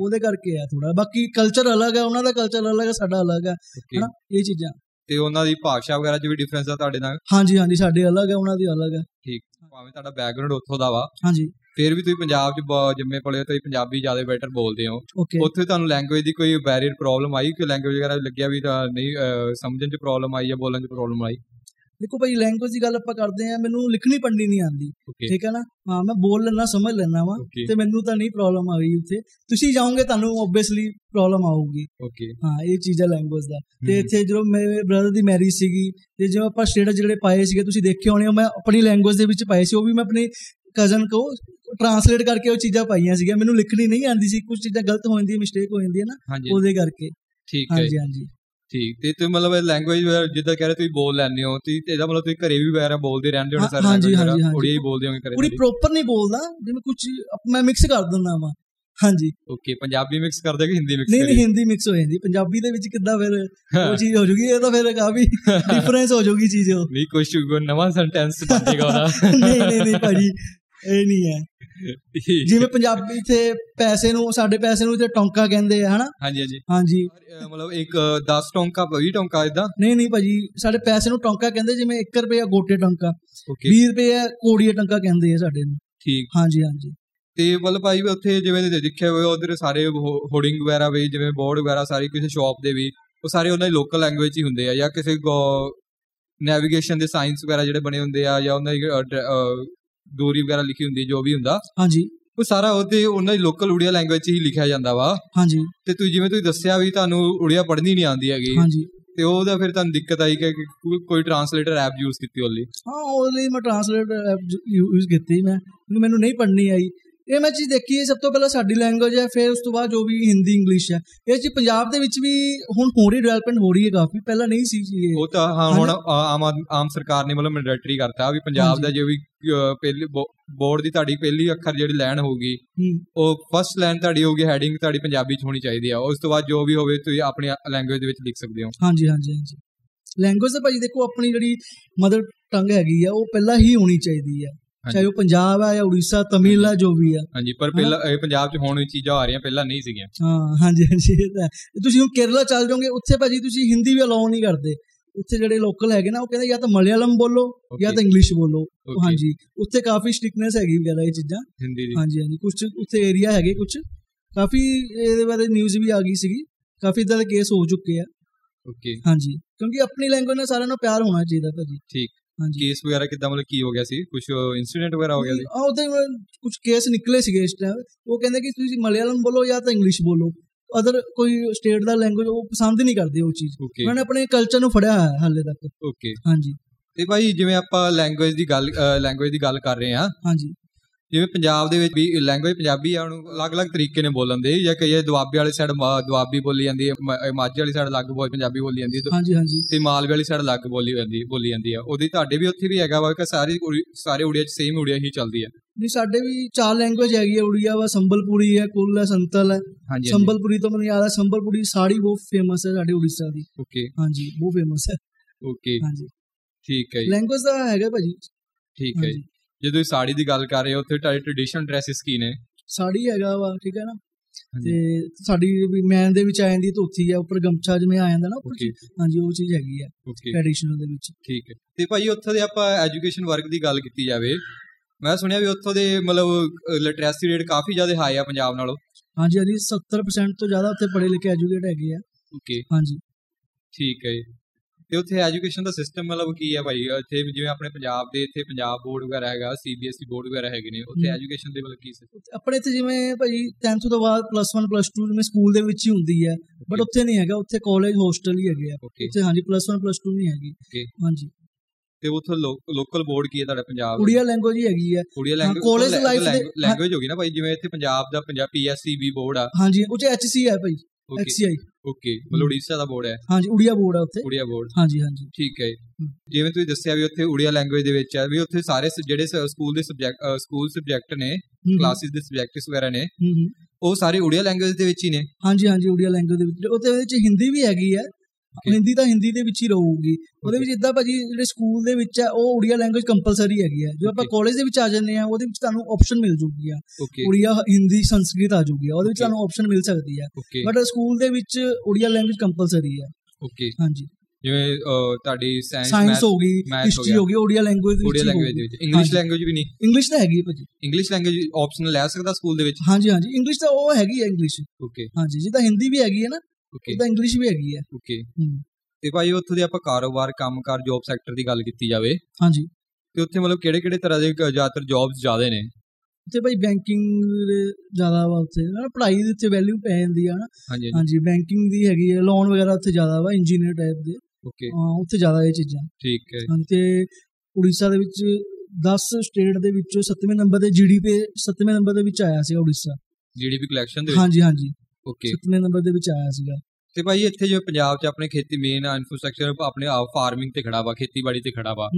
ਉਹਦੇ ਕਰਕੇ ਆ ਥੋੜਾ ਬਾਕੀ ਕਲਚਰ ਅਲੱਗ ਹੈ ਉਹਨਾਂ ਦਾ ਕਲਚਰ ਅਲੱਗ ਹੈ ਸਾਡਾ ਅਲੱਗ ਹੈ ਹਨਾ? ਇਹ ਚੀਜ਼ਾਂ। ਤੇ ਉਹਨਾਂ ਦੀ ਭਾਸ਼ਾ ਵਗੈਰਾ 'ਚ ਵੀ ਡਿਫਰੈਂਸ ਆ ਤੁਹਾਡੇ ਨਾਲ? ਹਾਂਜੀ ਹਾਂਜੀ ਸਾਡੇ ਅਲੱਗ ਹੈ ਉਹਨਾਂ ਦੀ ਅਲੱਗ ਹੈ ਠੀਕ। ਭਾਵੇਂ ਤੁਹਾਡਾ ਬੈਕਗ੍ਰਾਉਂਡ ਉੱਥੋਂ ਦਾ ਵਾ। ਹਾਂਜੀ। ਫਿਰ ਵੀ ਤੁਸੀਂ ਪੰਜਾਬ 'ਚ ਜੰਮੇ ਪਲੇ ਹੋ ਤੁਸੀਂ ਪੰਜਾਬੀ ਜ਼ਿਆਦਾ ਬੈਟਰ ਬੋਲਦੇ ਹੋ। ਉੱਥੇ ਤੁਹਾਨੂੰ ਲੈਂਗੁਏਜ ਦੀ ਕੋਈ ਬੈਰੀਅਰ ਪ੍ਰੋਬਲਮ ਆਈ? ਕਿ ਲੈਂਗੁਏਜ ਵਗੈਰਾ ਲੱਗਿਆ ਵੀ ਤਾਂ ਨਹੀਂ ਸਮਝਣ 'ਚ ਪ੍ਰੋਬਲਮ ਆਈ ਜਾਂ ਬੋਲਣ 'ਚ ਪ੍ਰੋਬਲਮ ਆਈ? ਦੇਖੋ ਭਾਈ ਲੈਂਗੁਏਜ ਦੀ ਗੱਲ ਆਪਾਂ ਕਰਦੇ ਆ ਮੈਨੂੰ ਲਿਖਣੀ ਪੜ੍ਹਨੀ ਨਹੀਂ ਆਉਂਦੀ। ਓਕੇ ਠੀਕ ਹੈ ਨਾ? ਹਾਂ ਮੈਂ ਬੋਲ ਲੈਣਾ ਸਮਝ ਲੈਣਾ ਵਾ। ਤੇ ਮੈਨੂੰ ਤਾਂ ਨਹੀਂ ਪ੍ਰੋਬਲਮ ਆਈ ਉੱਥੇ। ਤੁਸੀਂ ਜਾਓਗੇ ਤੁਹਾਨੂੰ ਓਬਵੀਅਸਲੀ ਪ੍ਰੋਬਲਮ ਆਊਗੀ। ਓਕੇ ਹਾਂ ਇਹ ਚੀਜ਼ ਹੈ ਲੈਂਗੁਏਜ ਦਾ। ਤੇ ਇੱਥੇ ਜਦੋਂ ਮੇਰੇ ਬ੍ਰਦਰ ਦੀ ਮੈਰਿਜ ਸੀਗੀ ਤੇ ਜਦੋਂ ਆਪਾਂ ਸਟੇਟਸ ਜਿਹੜੇ ਪਾਏ ਸੀਗੇ ਤੁਸੀਂ ਦੇਖੇ ਹੋਣੇ ਮੈਂ ਆਪਣੀ ਲੈਂਗੁਏਜ ਦੇ ਵਿੱਚ ਪਾਏ ਸੀ ਉਹ ਵੀ ਮੈਂ ਆਪਣੀ ਕਜ਼ਨ ਕੋ ਟਰਾਂਸਲੇਟ ਕਰਕੇ ਉਹ ਚੀਜ਼ਾਂ ਪਾਈਆਂ ਸੀਗੀਆਂ। ਮੈਨੂੰ ਲਿਖਣੀ ਨਹੀਂ ਆਉਂਦੀ ਸੀ। ਕੁਝ ਚੀਜ਼ਾਂ ਗਲਤ ਹੋ ਜਾਂਦੀਆਂ ਮਿਸਟੇਕ ਹੋ ਜਾਂਦੀ ਹੈ ਨਾ ਉਹਦੇ ਕਰਕੇ। ਠੀਕ ਹੈ ਹਾਂਜੀ ਹਾਂਜੀ। ਠੀਕ। ਤੇ ਤੁਸੀਂ ਮਤਲਬ ਲੈਂਗੁਏਜ ਜਿੱਦਾਂ ਕਹਿ ਰਹੇ ਤੁਸੀਂ ਬੋਲ ਲੈਂਦੇ ਹੋ ਤੇ ਇਹਦਾ ਮਤਲਬ ਤੁਸੀਂ ਘਰੇ ਵੀ ਵਗੈਰਾ ਬੋਲਦੇ ਰਹਿੰਦੇ ਹੋ ਸਰ ਹਾਂਜੀ, ਹਾਂਜੀ। ਉੜੀਆ ਹੀ ਬੋਲਦੇ ਹੋਗੇ ਘਰੇ ਪੂਰੀ ਪ੍ਰੋਪਰ ਨਹੀਂ ਬੋਲਦਾ ਜਿਵੇਂ ਕੁਝ ਮੈਂ ਮਿਕਸ ਕਰ ਦਿੰਦਾ ਵਾਂ। ਹਾਂਜੀ। ਓਕੇ ਪੰਜਾਬੀ ਮਿਕਸ ਕਰਦੇ ਕਿ ਹਿੰਦੀ ਮਿਕਸ ਨਹੀਂ ਨਹੀਂ ਹਿੰਦੀ ਮਿਕਸ ਹੋ ਜਾਂਦੀ। ਪੰਜਾਬੀ ਦੇ ਵਿੱਚ ਕਿੱਦਾਂ ਫਿਰ ਉਹ ਚੀਜ਼ ਹੋ ਜੂਗੀ? ਇਹ ਤਾਂ ਫਿਰ ਕਾਫੀ ਡਿਫਰੈਂਸ ਹੋ ਜੂਗੀ ਚੀਜ਼ ਉਹ। ਨਹੀਂ ਕੁਝ ਨਵਾਂ ਸੈਂਟੈਂਸ ਬਣ ਜਾਏਗਾ ਉਹਦਾ। ਨਹੀਂ ਨਹੀਂ ਨਹੀਂ ਭਾਜੀ। ਇਹ ਨਹੀਂ ਹੈ। ਜਿਵੇਂ ਪੰਜਾਬੀ ਤੇ ਪੈਸੇ ਨੂੰ ਸਾਡੇ ਪੈਸੇ ਨੂੰ ਤੇ ਟੌਂਕਾ ਕਹਿੰਦੇ ਆ ਹਨਾ? ਹਾਂਜੀ ਹਾਂਜੀ। ਹਾਂਜੀ। ਮਤਲਬ ਇੱਕ 10 ਟੋਂਕਾ 20 ਟੋਂਕਾ ਇਦਾਂ ਨਹੀਂ ਨਹੀਂ ਭਾਜੀ ਸਾਡੇ ਪੈਸੇ ਨੂੰ ਟੌਂਕਾ ਕਹਿੰਦੇ ਜਿਵੇਂ 1 ਰੁਪਿਆ ਗੋਟੇ ਟੌਂਕਾ ਓਕੇ। 20 ਰੁਪਏ ਕੋੜੀਏ ਟੌਂਕਾ ਕਹਿੰਦੇ ਆ ਸਾਡੇ ਨੂੰ। ਠੀਕ। ਹਾਂਜੀ ਹਾਂਜੀ। ਤੇ ਮਤਲਬ ਭਾਈ ਵੀ ਉੱਥੇ ਜਿਵੇਂ ਦੇਖਿਆ ਹੋਇਆ ਉਧਰ ਸਾਰੇ ਹੋਰਡਿੰਗ ਵਗੈਰਾ ਵੀ ਜਿਵੇਂ ਬੋਰਡ ਵਗੈਰਾ ਸਾਰੀ ਕਿਸੇ ਸ਼ਾਪ ਦੇ ਵੀ ਉਹ ਸਾਰੇ ਉਹਨਾਂ ਦੀ ਲੋਕਲ ਲੈਂਗੁਏਜ ਹੀ ਹੁੰਦੇ ਆ ਜਾਂ ਕਿਸੇ ਨੈਵੀਗੇਸ਼ਨ ਦੇ ਸਾਇੰਸ ਵਗੈਰਾ ਜਿਹੜੇ ਬਣੇ ਹੁੰਦੇ ਆ ਜਾਂ ਉਹਨਾਂ ਦੀ ਅਹ, ਡ- ਅਹ, ਦੂਰੀ ਵਗੈਰਾ ਲਿਖੀ ਹੁੰਦੀ ਜੋ ਵੀ ਹੁੰਦਾ। ਹਾਂਜੀ। ਉਹ ਸਾਰਾ ਉਹਦੇ ਉਹਨਾਂ ਦੀ ਲੋਕਲ ਉੜੀਆ ਲੈਂਗੁਏਜ 'ਚ ਹੀ ਲਿਖਿਆ ਜਾਂਦਾ ਵਾ। ਹਾਂਜੀ। ਤੇ ਤੁਸੀਂ ਜਿਵੇਂ ਤੁਸੀਂ ਦੱਸਿਆ ਵੀ ਤੁਹਾਨੂੰ ਉੜੀਆ ਪੜ੍ਹਨੀ ਨਹੀਂ ਆਉਂਦੀ ਹੈਗੀ। ਹਾਂਜੀ। ਤੇ ਉਹਦਾ ਫਿਰ ਤੁਹਾਨੂੰ ਦਿੱਕਤ ਆਈ ਕਿ ਕਿ ਕੋਈ- ਟਰਾਂਸਲੇਟਰ ਐਪ ਯੂਜ਼ ਕੀਤੀ ਉਹਲੀ ਹਾਂ ਉਹਦੇ ਲਈ ਮੈਂ ਟਰਾਂਸਲੇਟ ਯੂਜ਼ ਕੀਤੀ ਮੈਂ। ਮੈਨੂੰ ਨਹੀਂ ਪੜ੍ਹਨੀ ਆਈ। ਇਹ ਮੈਂ ਚੀਜ਼ ਦੇਖੀ ਹੈ ਸਭ ਤੋਂ ਪਹਿਲਾਂ ਸਾਡੀ ਲੈਂਗੁਏਜ ਹੈ ਫਿਰ ਉਸ ਤੋਂ ਬਾਅਦ ਜੋ ਵੀ ਹਿੰਦੀ ਇੰਗਲਿਸ਼ ਹੈ। ਇਹ ਚੀਜ਼ ਪੰਜਾਬ ਦੇ ਵਿੱਚ ਵੀ ਹੁਣ ਹੋ ਰਹੀ ਡਿਵੈਲਪਮੈਂਟ ਹੋ ਰਹੀ ਹੈ ਕਾਫੀ ਪਹਿਲਾਂ ਨਹੀਂ ਸੀ ਜੀ ਇਹ। ਉਹ ਤਾਂ ਹਾਂ ਹੁਣ ਆਮ ਆਮ ਸਰਕਾਰ ਨੇ ਮਤਲਬ ਮੈਂਡੇਟਰੀ ਕਰਤਾ ਵੀ ਪੰਜਾਬ ਦਾ ਜੋ ਵੀ ਪਹਿਲੀ ਬੋਰਡ ਦੀ ਤੁਹਾਡੀ ਪਹਿਲੀ ਅੱਖਰ ਜਿਹੜੀ ਲਾਈਨ ਹੋਊਗੀ ਉਹ ਫਸਟ ਲਾਈਨ ਤੁਹਾਡੀ ਹੋਊਗੀ ਹੈਡਿੰਗ ਤੁਹਾਡੀ ਪੰਜਾਬੀ ਚ ਹੋਣੀ ਚਾਹੀਦੀ ਆ। ਉਸ ਤੋਂ ਬਾਅਦ ਜੋ ਵੀ ਹੋਵੇ ਤੁਸੀਂ ਆਪਣੀ ਲੈਂਗੁਏਜ ਦੇ ਵਿੱਚ ਲਿਖ ਸਕਦੇ ਹੋ। ਹਾਂਜੀ ਹਾਂਜੀ ਹਾਂਜੀ। ਲੈਂਗੁਏਜ ਤਾਂ ਭਾਜੀ ਦੇਖੋ ਆਪਣੀ ਜਿਹੜੀ ਮਦਰ ਟੰਗ ਹੈਗੀ ਆ ਉਹ ਪਹਿਲਾਂ ਹੀ ਹੋਣੀ ਚਾਹੀਦੀ ਆ। ਚਾਹੇ ਉਹ ਪੰਜਾਬ ਆ ਜਾਂ ਉੜੀਸਾ ਤਮਿਲ ਆ ਜੋ ਵੀ ਆ। ਹਾਂਜੀ ਪਰ ਪਹਿਲਾਂ ਇਹ ਪੰਜਾਬ ਚ ਹੁਣ ਵੀ ਚੀਜ਼ਾਂ ਆ ਰਹੀਆਂ ਪਹਿਲਾਂ ਨਹੀਂ ਸੀਗੀਆਂ। ਹਾਂ ਹਾਂਜੀ ਹਾਂਜੀ ਇਹ। ਤੁਸੀਂ ਹੁਣ ਕੇਰਲਾ ਚੱਲ ਜਾਓਗੇ ਉੱਥੇ ਭਾਜੀ ਤੁਸੀਂ ਹਿੰਦੀ ਵੀ ਅਲਾਉ ਨਹੀਂ ਕਰਦੇ। ਉੱਥੇ ਜਿਹੜੇ ਲੋਕਲ ਹੈਗੇ ਨਾ ਉਹ ਕਹਿੰਦੇ ਜਾਂ ਤਾਂ ਮਲਿਆਲਮ ਬੋਲੋ ਜਾਂ ਤਾਂ ਇੰਗਲਿਸ਼ ਬੋਲੋ। ਹਾਂਜੀ ਉੱਥੇ ਕਾਫੀ ਸਟ੍ਰਿਕਨੈਸ ਹੈਗੀ ਵਗੈਰਾ ਇਹ ਚੀਜ਼ਾਂ। ਹਿੰਦੀ ਦੀ। ਹਾਂਜੀ ਹਾਂਜੀ ਕੁਝ ਉੱਥੇ ਏਰੀਆ ਹੈਗੇ ਕੁਝ ਕਾਫੀ ਇਹਦੇ ਬਾਰੇ ਨਿਊਜ਼ ਵੀ ਆ ਗਈ ਸੀਗੀ। ਕਾਫੀ ਇਦਾਂ ਦੇ ਕੇਸ ਹੋ ਚੁੱਕੇ ਆ। ਓਕੇ ਹਾਂਜੀ ਕਿਉਂਕਿ ਆਪਣੀ ਲੈਂਗੁਏਜ ਨਾਲ ਸਾਰਿਆਂ ਨੂੰ ਪਿਆਰ ਹੋਣਾ ਚਾਹੀਦਾ ਭਾਜੀ। ਠੀਕ। ਹਾਂਜੀ। ਕੇਸ ਵਗੈਰਾ ਕਿੱਦਾਂ ਮਤਲਬ ਕੀ ਹੋ ਗਿਆ ਸੀ? ਕੁਝ ਇਨਸੀਡੈਂਟ ਵਗੈਰਾ ਹੋ ਗਿਆ ਸੀ? ਆ ਉਹਦੇ ਕੁਝ ਕੇਸ ਨਿਕਲੇ ਸੀਗੇ ਇਸ ਟਾਈਮ ਉਹ ਕਹਿੰਦੇ ਕਿ ਤੁਸੀਂ ਮਲਿਆਲਮ ਬੋਲੋ ਜਾਂ ਤਾਂ ਇੰਗਲਿਸ਼ ਬੋਲੋ। ਅਦਰ ਕੋਈ ਸਟੇਟ ਦਾ ਲੈਂਗੁਏਜ ਉਹ ਪਸੰਦ ਨਹੀਂ ਕਰਦੇ ਉਹ ਚੀਜ਼। ਉਹਨਾਂ ਨੇ ਆਪਣੇ ਕਲਚਰ ਨੂੰ ਫੜਿਆ ਹੈ ਹਾਲੇ ਤੱਕ। ਓਕੇ ਹਾਂਜੀ। ਤੇ ਭਾਈ ਜਿਵੇਂ ਆਪਾਂ ਲੈਂਗੁਏਜ ਦੀ ਗੱਲ ਲੈਂਗੁਏਜ ਦੀ ਗੱਲ ਕਰ ਰਹੇ ਹਾਂ ਹਾਂਜੀ। ਜਿਵੇਂ ਪੰਜਾਬ ਦੇ ਵਿੱਚ ਵੀ ਲੈਂਗੁਏਜ ਪੰਜਾਬੀ ਆ ਉਹਨੂੰ ਅਲੱਗ-ਅਲੱਗ ਤਰੀਕੇ ਨੇ ਬੋਲਣ ਦੇ ਜਾਂ ਕਈ ਦੁਆਬੇ ਵਾਲੀ ਸਾਈਡ ਦੁਆਬੀ ਬੋਲੀ ਜਾਂਦੀ ਹੈ ਮਾਝੇ ਵਾਲੀ ਸਾਈਡ ਅਲੱਗ ਬੋਲ ਪੰਜਾਬੀ ਬੋਲੀ ਜਾਂਦੀ ਹੈ ਹਾਂਜੀ ਹਾਂਜੀ। ਤੇ ਮਾਲਵੇ ਵਾਲੀ ਸਾਈਡ ਅਲੱਗ ਬੋਲੀ ਜਾਂਦੀ ਬੋਲੀ ਜਾਂਦੀ ਆ। ਉਹਦੀ ਤੁਹਾਡੇ ਵੀ ਉੱਥੇ ਵੀ ਹੈਗਾ ਵਾ ਕਿ ਸਾਰੀ ਸਾਰੇ ਉੜੀਆ ਚ ਸੇਮ ਉੜੀਆ ਹੀ ਚੱਲਦੀ ਹੈ ਨਹੀਂ ਸਾਡੇ ਵੀ ਚਾਰ ਲੈਂਗੁਏਜ ਹੈਗੀ ਹੈ ਉੜੀਆ ਵਾ ਸੰਬਲਪੁਰੀ ਹੈ ਕੁੱਲ ਹੈ ਸੰਤਲ ਹੈ। ਹਾਂਜੀ ਸੰਬਲਪੁਰੀ ਤੋਂ ਮੈਨੂੰ ਯਾਦ ਹੈ ਸੰਬਲਪੁਰੀ ਸਾੜੀ ਬਹੁਤ ਫੇਮਸ ਹੈ ਸਾਡੇ ਉੜੀਸਾ ਦੀ। ਓਕੇ। ਹਾਂਜੀ ਬਹੁਤ ਫੇਮਸ ਹੈ। ਓਕੇ। ਹਾਂਜੀ। ਠੀਕ ਹੈ ਜੀ। ਲੈਂਗੁਏਜ ਦਾ ਹੈਗਾ ਭਾਜੀ। ਠੀਕ ਹੈ ਜੀ। ਜੇ ਤੁਸੀਂ ਸਾੜੀ ਦੀ ਗੱਲ ਕਰ ਰਹੇ ਹੋ ਉੱਥੇ ਤੁਹਾਡੇ ਟ੍ਰੈਡੀਸ਼ਨਲ ਡਰੈਸਸ ਕੀ ਨੇ? ਸਾੜੀ ਹੈਗਾ ਵਾ ਠੀਕ ਹੈ ਨਾ। ਤੇ ਸਾਡੀ ਵੀ ਮੈਨ ਦੇ ਵਿੱਚ ਆ ਜਾਂਦੀ ਧੋਤੀ ਹੈ ਉੱਪਰ ਗਮਛਾ ਜਿਵੇਂ ਆ ਜਾਂਦਾ ਨਾ ਉੱਪਰ ਹਾਂਜੀ ਉਹ ਚੀਜ਼ ਹੈਗੀ ਓਕੇ ਟ੍ਰੈਡੀਸ਼ਨਲ ਦੇ ਵਿੱਚ। ਠੀਕ ਹੈ। ਤੇ ਭਾਈ ਉੱਥੋਂ ਦੇ ਆਪਾਂ ਐਜੂਕੇਸ਼ਨ ਵਰਕ ਦੀ ਗੱਲ ਕੀਤੀ ਜਾਵੇ ਮੈਂ ਸੁਣਿਆ ਵੀ ਉੱਥੋਂ ਦੇ ਮਤਲਬ ਲਿਟਰੇਸੀ ਰੇਟ ਕਾਫੀ ਜ਼ਿਆਦਾ ਹਾਈ ਆ ਪੰਜਾਬ ਨਾਲੋਂ। ਹਾਂਜੀ ਹਾਂਜੀ 70% ਤੋਂ ਜ਼ਿਆਦਾ ਉੱਥੇ ਪੜ੍ਹੇ ਲਿਖੇ ਐਜੂਕੇਟ ਹੈਗੇ ਆ। ਓਕੇ ਹਾਂਜੀ। ਠੀਕ ਹੈ ਤੇ ਉੱਥੇ ਐਜੂਕੇਸ਼ਨ ਦਾ ਸਿਸਟਮ ਮਤਲਬ ਕੀ ਹੈ ਭਾਈ? ਇੱਥੇ ਵੀ ਜਿਵੇਂ ਆਪਣੇ ਪੰਜਾਬ ਦੇ ਇੱਥੇ ਪੰਜਾਬ ਬੋਰਡ ਵਗੈਰਾ ਹੈਗਾ ਸੀਬੀਐਸਈ ਬੋਰਡ ਵਗੈਰਾ ਹੈਗੇ ਨੇ ਉੱਥੇ। ਐਜੂਕੇਸ਼ਨ ਦੇ ਮਤਲਬ ਕੀ system? ਆਪਣੇ ਇੱਥੇ ਜਿਵੇਂ ਭਾਈ 10th ਤੋਂ ਬਾਅਦ ਪਲੱਸ 1 ਪਲੱਸ 2 ਜਿਵੇਂ ਸਕੂਲ ਦੇ ਵਿੱਚ ਹੀ ਹੁੰਦੀ ਹੈ ਬਟ ਉੱਥੇ ਨਹੀਂ ਹੈਗਾ ਉੱਥੇ ਕਾਲਜ ਹੋਸਟਲ ਹੀ ਹੈਗੇ ਆ। ਉੱਥੇ ਹਾਂਜੀ ਪਲੱਸ 1 ਪਲੱਸ 2 ਨਹੀਂ ਹੈਗੀ. ਹਾਂਜੀ। ਤੇ ਉੱਥੋਂ ਲੋਕਲ ਬੋਰਡ ਕੀ ਹੈ ਤੁਹਾਡਾ ਪੰਜਾਬ ਉੜੀਆ ਲੈਂਗੁਏਜ ਹੀ ਹੈਗੀ ਹੈ। ਉੜੀਆ college life ਦੇ- ਲੈਂਗੁਏਜ ਹੋ ਗਈ ਨਾ ਭਾਈ ਜਿਵੇਂ ਇੱਥੇ ਪੰਜਾਬ ਦਾ ਪੰਜਾਬ ਪੀਐਸਸੀਬੀ ਬੋਰਡ ਆ। ਹਾਂਜੀ ਉਹ ਚ ਐਚਸੀ ਹੈ ਭਾਈ। ਓਕੇ ਐਚਸੀਆਈ ਓਕੇ ਮਤਲਬ ਉੜੀਸਾ ਦਾ ਬੋਰਡ ਹੈ। ਹਾਂਜੀ ਉੜੀਆ ਬੋਰਡ ਹੈ ਉੱਥੇ। ਉੜੀਆ ਬੋਰਡ। ਹਾਂਜੀ ਹਾਂਜੀ। ਠੀਕ ਹੈ। ਜਿਵੇਂ ਤੁਸੀਂ ਦੱਸਿਆ ਵੀ ਉੱਥੇ ਉੜੀਆ ਲੈਂਗੁਏਜ ਦੇ ਵਿੱਚ ਹੈ ਵੀ ਉੱਥੇ ਸਾਰੇ ਜਿਹੜੇ ਸਕੂਲ ਦੇ ਸਬਜੈਕਟ ਸਕੂਲ ਸਬਜੈਕਟ ਨੇ ਕਲਾਸਿਸ ਦੇ ਸਬਜੈਕਟਸ ਵਗੈਰਾ ਨੇ। ਉਹ ਸਾਰੇ ਉੜੀਆ ਲੈਂਗੁਏਜ ਦੇ ਵਿੱਚ ਹੀ ਨੇ। ਹਾਂਜੀ ਹਾਂਜੀ ਉੜੀਆ ਲੈਂਗੁਏਜ ਦੇ ਵਿੱਚ। ਉਹਦੇ ਵਿੱਚ ਹਿੰਦੀ ਵੀ ਹੈਗੀ ਹੈ. ਹਿੰਦੀ ਤਾਂ ਹਿੰਦੀ ਦੇ ਵਿੱਚ ਹੀ ਰਹੂਗੀ। ਉਹਦੇ ਵਿੱਚ ਇਦਾਂ ਭਾਜੀ ਜਿਹੜੇ ਸਕੂਲ ਦੇ ਵਿੱਚ ਹੈ ਉਹ ਉੜੀਆ ਲੈਂਗੁਏਜ ਕੰਪਲਸਰੀ ਹੈਗੀ ਹੈ ਜੋ ਆਪਾਂ. ਕਾਲਜ ਦੇ ਵਿੱਚ ਆ ਜਾਂਦੇ ਆ ਉਹਦੇ ਵਿੱਚ ਤੁਹਾਨੂੰ ਆਪਸ਼ਨ ਮਿਲ ਜੂਗੀ ਆ। ਉੜੀਆ ਹਿੰਦੀ ਸੰਸਕ੍ਰਿਤ ਆ ਜੂਗੀ ਆ। ਉਹਦੇ ਵਿੱਚ. ਤੁਹਾਨੂੰ ਆਪਸ਼ਨ ਮਿਲ ਸਕਦੀ ਓਕੇ ਬਟ ਸਕੂਲ ਦੇ ਵਿੱਚ ਉੜੀਆ ਲੈਂਗੁਏਜ ਕੰਪਲਸਰੀ ਹੈ ਓਕੇ ਹਾਂਜੀ। ਜਿਵੇਂ ਤੁਹਾਡੀ ਸਾਇੰਸ ਸਾਇੰਸ ਹੋ ਗਈ ਹਿਸਟਰੀ। ਹੋ ਗਈ ਓਡੀਆ ਲੈਂਗੁਏਜ ਕੋਰੀਆ ਲੈਂਗੁਏਜ ਵਿੱਚ। ਇੰਗਲਿਸ਼। ਲੈਂਗੁਏਜ ਵੀ ਨਹੀਂ। ਇੰਗਲਿਸ਼ ਤਾਂ ਹੈਗੀ ਭਾਜੀ। ਇੰਗਲਿਸ਼ ਲੈਂਗੁਏਜ ਆਪਸ਼ਨਲ ਲੈ ਸਕਦਾ ਸਕੂਲ ਦੇ ਵਿੱਚ? ਹਾਂਜੀ ਹਾਂਜੀ। ਇੰਗਲਿਸ਼ ਤਾਂ ਉਹ ਹੈਗੀ ਹੈ ਇੰਗਲਿਸ਼ ਓਕੇ ਹਾਂਜੀ ਜਿੱਦਾਂ ਹਿੰਦੀ ਵੀ ਹੈਗੀ ਹੈ ਨਾ ਓਕੇ ਉਦਾਂ ਇੰਗਲਿਸ਼ ਵੀ ਹੈਗੀ ਹੈ। ਓਕੇ ਹੂੰ। ਤੇ ਭਾਈ ਉੱਥੋਂ ਦੇ ਆਪਾਂ ਕਾਰੋਬਾਰ ਕੰਮਕਾਰ ਜੌਬ ਸੈਕਟਰ ਦੀ ਗੱਲ ਕੀਤੀ ਜਾਵੇ ਹਾਂਜੀ। ਤੇ ਉੱਥੇ ਮਤਲਬ ਕਿਹੜੇ ਕਿਹੜੇ ਤਰ੍ਹਾਂ ਦੇ ਜ਼ਿਆਦਾਤਰ ਜੌਬਸ ਜ਼ਿਆਦੇ ਨੇ? ਉੱਥੇ ਭਾਈ ਬੈਂਕਿੰਗ ਜ਼ਿਆਦਾ ਵਾ ਉੱਥੇ। ਨਾ ਪੜ੍ਹਾਈ ਦੀ ਉੱਥੇ ਵੈਲਿਊ ਪੈ ਜਾਂਦੀ ਆ ਨਾ ਹਾਂਜੀ ਹਾਂਜੀ। ਬੈਂਕਿੰਗ ਦੀ ਹੈਗੀ ਹੈ ਲੋਨ ਵਗੈਰਾ ਉੱਥੇ ਜ਼ਿਆਦਾ ਵਾ ਇੰਜੀਨੀਅਰ ਟਾਈਪ ਦੇ। ਓਕੇ ਹਾਂ ਉੱਥੇ ਜ਼ਿਆਦਾ ਇਹ ਚੀਜ਼ਾਂ। ਠੀਕ ਹੈ। ਹਾਂਜੀ ਤੇ ਉੜੀਸਾ ਦੇ ਵਿੱਚ 10 ਸਟੇਟ ਦੇ ਵਿੱਚੋਂ 7ਵੇਂ ਨੰਬਰ ਤੇ ਜੀਡੀਪੀ 7ਵੇਂ ਨੰਬਰ ਦੇ ਵਿੱਚ ਆਇਆ ਸੀ ਉੜੀਸਾ। ਜੀਡੀਪੀ ਕਲੈਕਸ਼ਨ ਦੇ ਵਿੱਚ? ਹਾਂਜੀ ਹਾਂਜੀ। ਓਕੇ 7ਵੇਂ ਨੰਬਰ ਦੇ ਵਿੱਚ ਆਇਆ ਸੀਗਾ। ਤੇ ਭਾਈ ਇੱਥੇ ਜੋ ਪੰਜਾਬ 'ਚ ਆਪਣੇ ਖੇਤੀ ਮੇਨ ਇਨਫਰਾਸਟ੍ਰਕਚਰ ਆਪਣੇ ਫਾਰਮਿੰਗ ਤੇ ਖੜਾ ਵਾ ਖੇਤੀਬਾੜੀ ਤੇ ਖੜਾ ਵਾ।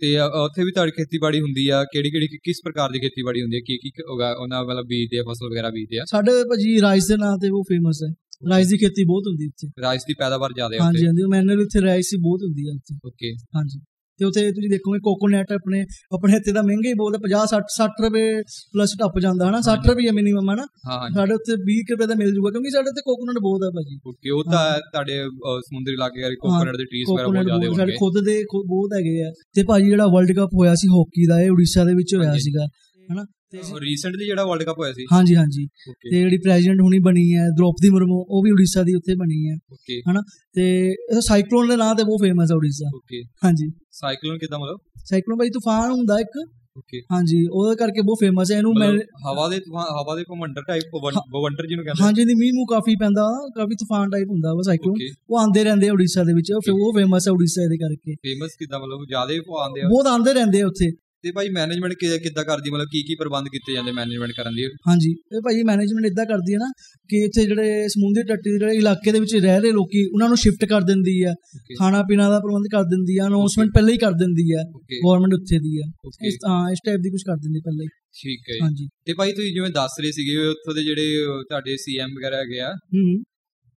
ਤੇ ਉੱਥੇ ਵੀ ਤੁਹਾਡੀ ਖੇਤੀਬਾੜੀ ਹੁੰਦੀ ਆ ਕਿਹੜੀ ਕਿਹੜੀ ਕਿਸ ਪ੍ਰਕਾਰ ਦੀ ਖੇਤੀਬਾੜੀ ਹੁੰਦੀ ਹੈ ਕੀ ਕੀ ਉਗਾ ਉਹਨਾਂ ਮਤਲਬ ਬੀਜਦੇ ਆ ਫਸਲ ਵਗੈਰਾ ਬੀਜਦੇ ਆ? ਸਾਡੇ ਭਾਜੀ ਰਾਈਸ ਦੇ ਨਾਂ ਤੇ ਉਹ ਫੇਮਸ ਹੈ ਰਾਈਸ ਦੀ ਖੇਤੀ ਬਹੁਤ ਹੁੰਦੀ ਇੱਥੇ। ਰਾਈਸ ਦੀ ਪੈਦਾਵਾਰ ਜ਼ਿਆਦਾ ਹੈ ਹਾਂਜੀ ਉੱਥੇ। ਹਾਂਜੀ ਮੈਨੇ ਉੱਥੇ ਰਾਈਸ ਹੀ ਬਹੁਤ ਹੁੰਦੀ ਹੈ ਉੱਥੇ। ਓਕੇ ਹਾਂਜੀ। ਤੇ ਉੱਥੇ ਤੁਸੀਂ ਦੇਖੋਗੇ ਕੋਕੋਨਟ ਆਪਣੇ ਆਪਣੇ ਇੱਥੇ ਦਾ ਮਹਿੰਗੇ ਹੀ ਬਹੁਤ 50 60 60 ਰੁਪਏ ਪਲੱਸ ਟੱਪ ਜਾਂਦਾ ਹਨਾ 60 ਰੁਪਏ ਮਿਨੀਮਮ ਹਨਾ। ਸਾਡੇ ਉੱਥੇ 20 ਕੁ ਰੁਪਏ ਦਾ ਮਿਲ ਜੂਗਾ ਕਿਉਂਕਿ ਸਾਡੇ ਇੱਥੇ ਕੋਕੋਨਟ ਬਹੁਤ ਹੈ ਭਾਜੀ। ਓਕੇ ਉਹ ਤਾਂ ਤੁਹਾਡੇ ਸਮੁੰਦਰੀ ਇਲਾਕੇ ਕਰਕੇ ਕੋਕੋਨਟ ਦੇ ਟਰੀਜ਼ ਵਗੈਰਾ ਬਹੁਤ ਜ਼ਿਆਦਾ ਬਹੁਤ ਸਾਡੇ ਹੋਣਗੇ। ਖੁਦ ਦੇ ਬਹੁਤ ਹੈਗੇ ਆ। ਤੇ ਭਾਜੀ ਜਿਹੜਾ ਵਰਲਡ ਕੱਪ ਹੋਇਆ ਸੀ ਹਾਕੀ ਦਾ ਇਹ ਉੜੀਸਾ ਦੇ ਵਿੱਚ ਹੋਇਆ। ਸੀਗਾ ਹਨਾ। ਤੇ ਰੀਸੈਂਟਲੀ ਜਿਹੜਾ ਵਰਲਡ ਕੱਪ ਹੋਇਆ ਸੀ। ਹਾਂਜੀ ਹਾਂਜੀ। ਤੇ ਜਿਹੜੀ ਪ੍ਰੈਜ਼ੀਡੈਂਟ ਹੁਣੀ ਬਣੀ ਹੈ ਦ੍ਰੋਪਦੀ ਮੁਰਮੂ ਉਹ ਵੀ ਉੜੀਸਾ ਦੀ ਉੱਥੇ ਬਣੀ ਹੈ। ਓਕੇ ਤੇ ਇਹ ਸਾਈਕਲੋਨ ਦੇ ਨਾਂ ਤੇ ਬਹੁਤ ਫੇਮਸ ਹੈ ਉੜੀਸਾ। ਹਾਂਜੀ। ਸਾਈਕਲੋਨ ਕਿਦਾਂ ਮਤਲਬ? ਸਾਈਕਲੋਨ ਭਾਈ ਤੂਫਾਨ ਹੁੰਦਾ ਇੱਕ। ਓਕੇ ਹਾਂਜੀ ਉਹਦੇ ਕਰਕੇ ਬਹੁਤ ਫੇਮਸ ਹੈ। ਇਹਨੂੰ ਮੈਂ ਹਵਾ ਦੇ ਹਵਾ ਦੇ ਭਵੰਡਰ ਟਾਈਪ ਭਵੰਡਰ ਜਿਹਨੂੰ ਕਹਿੰਦੇ ਹਾਂਜੀ ਦੀ ਮੀਂਹ ਮੂੰਹ ਕਾਫੀ ਪੈਂਦਾ ਕਾਫੀ ਤੂਫਾਨ ਟਾਈਪ ਹੁੰਦਾ ਵਾ ਸਾਈਕਲੋਨ ਉਹ ਆਂਦੇ ਰਹਿੰਦੇ ਆ ਉੜੀਸਾ ਦੇ ਵਿੱਚ। ਉਹ ਫਿਰ ਉਹ ਫੇਮਸ ਹੈ ਉੜੀਸਾ ਇਹਦੇ ਕਰਕੇ। ਫੇਮਸ ਕਿਦਾਂ ਮਤਲਬ? ਜ਼ਿਆਦਾ ਆਉਂਦੇ ਆ। ਬਹੁਤ ਆਂਦੇ ਰਹਿੰਦੇ ਆ ਉੱਥੇ। ਤੇ ਭਾਈ ਮੈਨੇਜਮੈਂਟ ਕਿੱਦਾਂ ਕਰਦੀ? ਮਤਲਬ ਕੀ ਕੀ ਪ੍ਰਬੰਧ ਕੀਤੇ ਜਾਂਦੇ ਮੈਨੇਜਮੈਂਟ ਕਰਨ ਲਈ ਹਾਂਜੀ। ਇਹ ਭਾਈ ਮੈਨੇਜਮੈਂਟ ਇਦਾਂ ਕਰਦੀ ਹੈ ਨਾ ਕਿ ਇੱਥੇ ਜਿਹੜੇ ਸਮੁੰਦਰੀ ਤੱਟੀ ਦੇ ਜਿਹੜੇ ਇਲਾਕੇ ਦੇ ਵਿੱਚ ਰਹਿ ਰਹੇ ਲੋਕੀ ਉਹਨਾਂ ਨੂੰ ਸ਼ਿਫਟ ਕਰ ਦਿੰਦੀ ਆ ਓਕੇ ਖਾਣਾ ਪੀਣਾ ਦਾ ਪ੍ਰਬੰਧ ਕਰ ਦਿੰਦੀ ਆ ਅਨਾਉਂਸਮੈਂਟ ਪਹਿਲਾਂ ਹੀ ਕਰ ਦਿੰਦੀ ਆ ਓਕੇ ਗਵਰਨਮੈਂਟ ਉੱਥੇ ਦੀ ਇਸ ਹਾਂ ਇਸ ਟਾਈਪ ਦੀ ਕੁਝ ਕਰ ਦਿੰਦੀ ਪਹਿਲਾਂ ਹੀ। ਠੀਕ ਹੈ ਜੀ। ਹਾਂਜੀ। ਤੇ ਭਾਈ ਤੁਸੀਂ ਜਿਵੇਂ ਦੱਸ ਰਹੇ ਸੀਗੇ ਉੱਥੋਂ ਦੇ ਜਿਹੜੇ ਤੁਹਾਡੇ ਸੀਐਮ ਵਗੈਰਾ ਹੈਗੇ ਆ ਹੂੰ।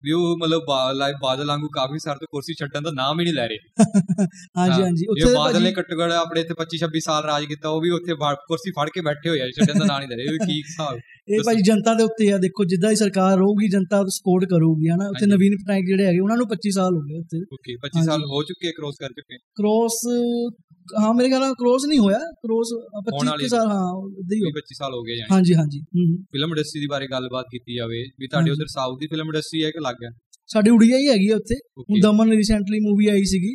ਵੀ ਉਹ ਮਤਲਬ ਲਾਈਵ ਬਾਦਲ ਵਾਂਗੂ ਕਾਫੀ ਸਾਰ ਤੋਂ ਕੁਰਸੀ ਛੱਡਣ ਦਾ ਨਾਮ ਹੀ ਨਹੀਂ ਲੈ ਰਹੇ। ਹਾਂਜੀ ਹਾਂਜੀ। ਉੱਥੇ ਬਾਦਲ ਨੇ ਘੱਟੋ ਆਪਣੇ ਇੱਥੇ 25 26 ਸਾਲ ਰਾਜ ਕੀਤਾ ਉਹ ਵੀ ਉੱਥੇ ਕੁਰਸੀ ਫੜ ਕੇ ਬੈਠੇ ਹੋਏ ਆ ਛੱਡਣ ਦਾ ਨਾਂ ਨਹੀਂ ਲੈ ਰਹੇ। ਕੀ ਹਿਸਾਬ? ਇਹ ਭਾਈ ਜਨਤਾ ਦੇ ਉੱਤੇ ਆ ਦੇਖੋ ਜਿੱਦਾਂ ਦੀ ਸਰਕਾਰ ਰਹੂਗੀ ਜਨਤਾ ਸਪੋਰਟ ਕਰੂਗੀ ਹਨਾ? ਉੱਥੇ। ਨਵੀਨ ਪਟਨਾਇਕ ਜਿਹੜੇ ਹੈਗੇ ਉਹਨਾਂ ਨੂੰ 25 ਸਾਲ ਹੋ ਗਏ ਉੱਥੇ। ਓਕੇ 25 ਸਾਲ। ਹੋ ਚੁੱਕੇ ਕ੍ਰੋਸ ਕਰ ਚੁੱਕੇ ਕ੍ਰੋਸ ਹਾਂ ਮੇਰੇ ਖਿਆਲ ਨਾਲ ਕ੍ਰੋਸ ਨਹੀਂ ਹੋਇਆ। ਕ੍ਰੋਸ 25 ਵਾਲੀ ਕੁ ਸਾਲ ਹਾਂ। ਉਦਾਂ ਹੀ ਹੋ 25 ਸਾਲ ਹੋ ਗਏ ਜਾਨੀ ਹਾਂਜੀ ਹਾਂਜੀ ਹੂੰ ਹੂੰ। ਫਿਲਮ ਇੰਡਸਟਰੀ ਦੀ ਬਾਰੇ ਗੱਲਬਾਤ ਕੀਤੀ ਜਾਵੇ ਵੀ ਤੁਹਾਡੇ। ਉਧਰ ਸਾਊਥ ਦੀ ਫਿਲਮ ਇੰਡਸਟਰੀ ਹੈ ਕਿ ਅਲੱਗ ਹੈ? ਸਾਡੀ ਉੜੀਆ ਹੀ ਹੈਗੀ ਉੱਥੇ। ਹੁਣ ਦਮਨ ਰੀਸੈਂਟਲੀ ਮੂਵੀ ਆਈ ਸੀਗੀ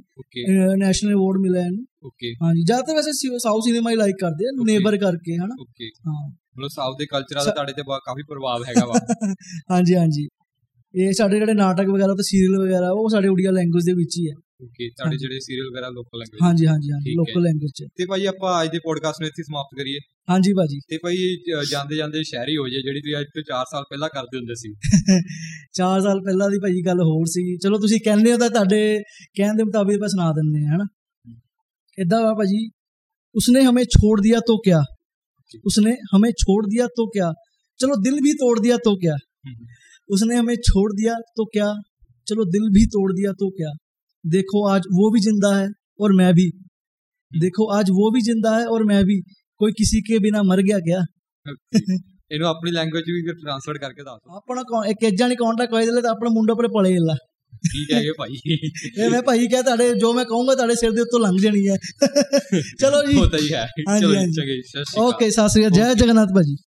ਨੈਸ਼ਨਲ ਅਵਾਰਡ ਮਿਲਿਆ ਇਹਨੂੰ। ਓਕੇ ਹਾਂਜੀ ਜ਼ਿਆਦਾਤਰ ਵੈਸੇ ਸਾਊਥ ਸਿਨੇਮਾ ਹੀ ਲਾਈਕ ਕਰਦੇ ਆ ਨੇਬਰ ਕਰਕੇ ਹਨਾ? ਓਕੇ ਹਾਂ। ਮਤਲਬ ਸਾਊਥ ਦੇ ਕਲਚਰ ਦਾ ਤੁਹਾਡੇ ਤੇ ਕਾਫੀ ਪ੍ਰਭਾਵ ਹੈਗਾ ਵਾ। ਹਾਂਜੀ ਹਾਂਜੀ। ਇਹ ਸਾਡੇ ਜਿਹੜੇ ਨਾਟਕ ਵਗੈਰਾ ਤੇ ਸੀਰੀਅਲ ਵਗੈਰਾ ਉਹ ਸਾਡੇ ਉੜੀਆ ਲੈਂਗੁਏਜ ਦੇ ਵਿੱਚ ਹੀ ਹੈ। ਓਕੇ ਸਾਡੇ ਜਿਹੜੇ ਸੀਰੀਅਲ ਵਗੈਰਾ ਲੋਕਲ ਲੈਂਗੁਏਜ ਹਾਂਜੀ ਹਾਂਜੀ ਹਾਂਜੀ ਲੋਕਲ ਲੈਂਗੁਏਜ ਚ। ਤੇ ਭਾਈ ਆਪਾਂ ਅੱਜ ਦੇ ਪੋਡਕਾਸਟ ਨੂੰ ਇੱਥੇ ਸਮਾਪਤ ਕਰੀਏ। ਹਾਂਜੀ ਭਾਜੀ। ਤੇ ਭਾਈ ਜਾਂਦੇ ਜਾਂਦੇ ਸ਼ਹਿਰੀ ਹੋ ਜੇ ਜਿਹੜੀ ਤੁਸੀਂ ਅੱਜ ਤੋਂ 4 ਸਾਲ ਪਹਿਲਾਂ ਕਰਦੇ ਹੁੰਦੇ ਸੀ। 4 ਸਾਲ ਪਹਿਲਾਂ ਦੀ ਭਾਜੀ ਗੱਲ ਹੋਰ ਸੀ। ਚਲੋ ਤੁਸੀਂ ਕਹਿੰਦੇ ਹੋ ਤਾਂ ਤੁਹਾਡੇ ਕਹਿਣ ਦੇ ਮੁਤਾਬਿਕ ਆਪਾਂ ਸੁਣਾ ਦਿੰਦੇ ਹਾਂ ਹਨਾ। ਇਦਾਂ ਵਾ ਭਾਜੀ ਉਸਨੇ ਹਮੇ ਛੋੜ ਦਿਆ ਤੋ ਕਿਆ? उसने हमें छोड़ दिया तो क्या चलो दिल भी तोड़ दिया तो क्या उसने हमें छोड़ दिया तो क्या चलो दिल भी तोड़ दिया तो क्या देखो आज वो भी जिंदा है और मैं भी देखो आज वो भी जिंदा है और मैं भी कोई किसी के बिना मर गया क्या ਇਹਨੂੰ ਆਪਣੀ ਲੈਂਗੁਏਜ ਵੀ ਟ੍ਰਾਂਸਲੇਟ ਕਰਕੇ ਦੱਸ ਦਿਓ ਆਪਣਾ ਕੌਣ- ਇੱਕ ਏਜਾਂ ਨਹੀਂ ਕੰਟੈਕਟ ਹੋਏ ਦਿਲੇ ਤਾਂ ਆਪਣਾ ਮੁੰਡਾ ਪਰੇ ਪਲੇ ਲਾ ਠੀਕ ਹੈਗੇ ਭਾਈ। ਇਹ ਮੈਂ ਭਾਈ ਕਿਹਾ ਤੁਹਾਡੇ ਜੋ ਮੈਂ ਕਹੂੰਗਾ ਤੁਹਾਡੇ ਸਿਰ ਦੇ ਉੱਤੋਂ ਲੰਘ ਜਾਣੀ ਹੈ। ਚਲੋ ਜੀ। ਹੋਤਾ ਹੀ ਹੈ। ਚਲੋ। ਚੰਗੇ ਓਕੇ ਅਕਾਲ। ਜੈ ਜਗਨਨਾਥ ਭਾਜੀ।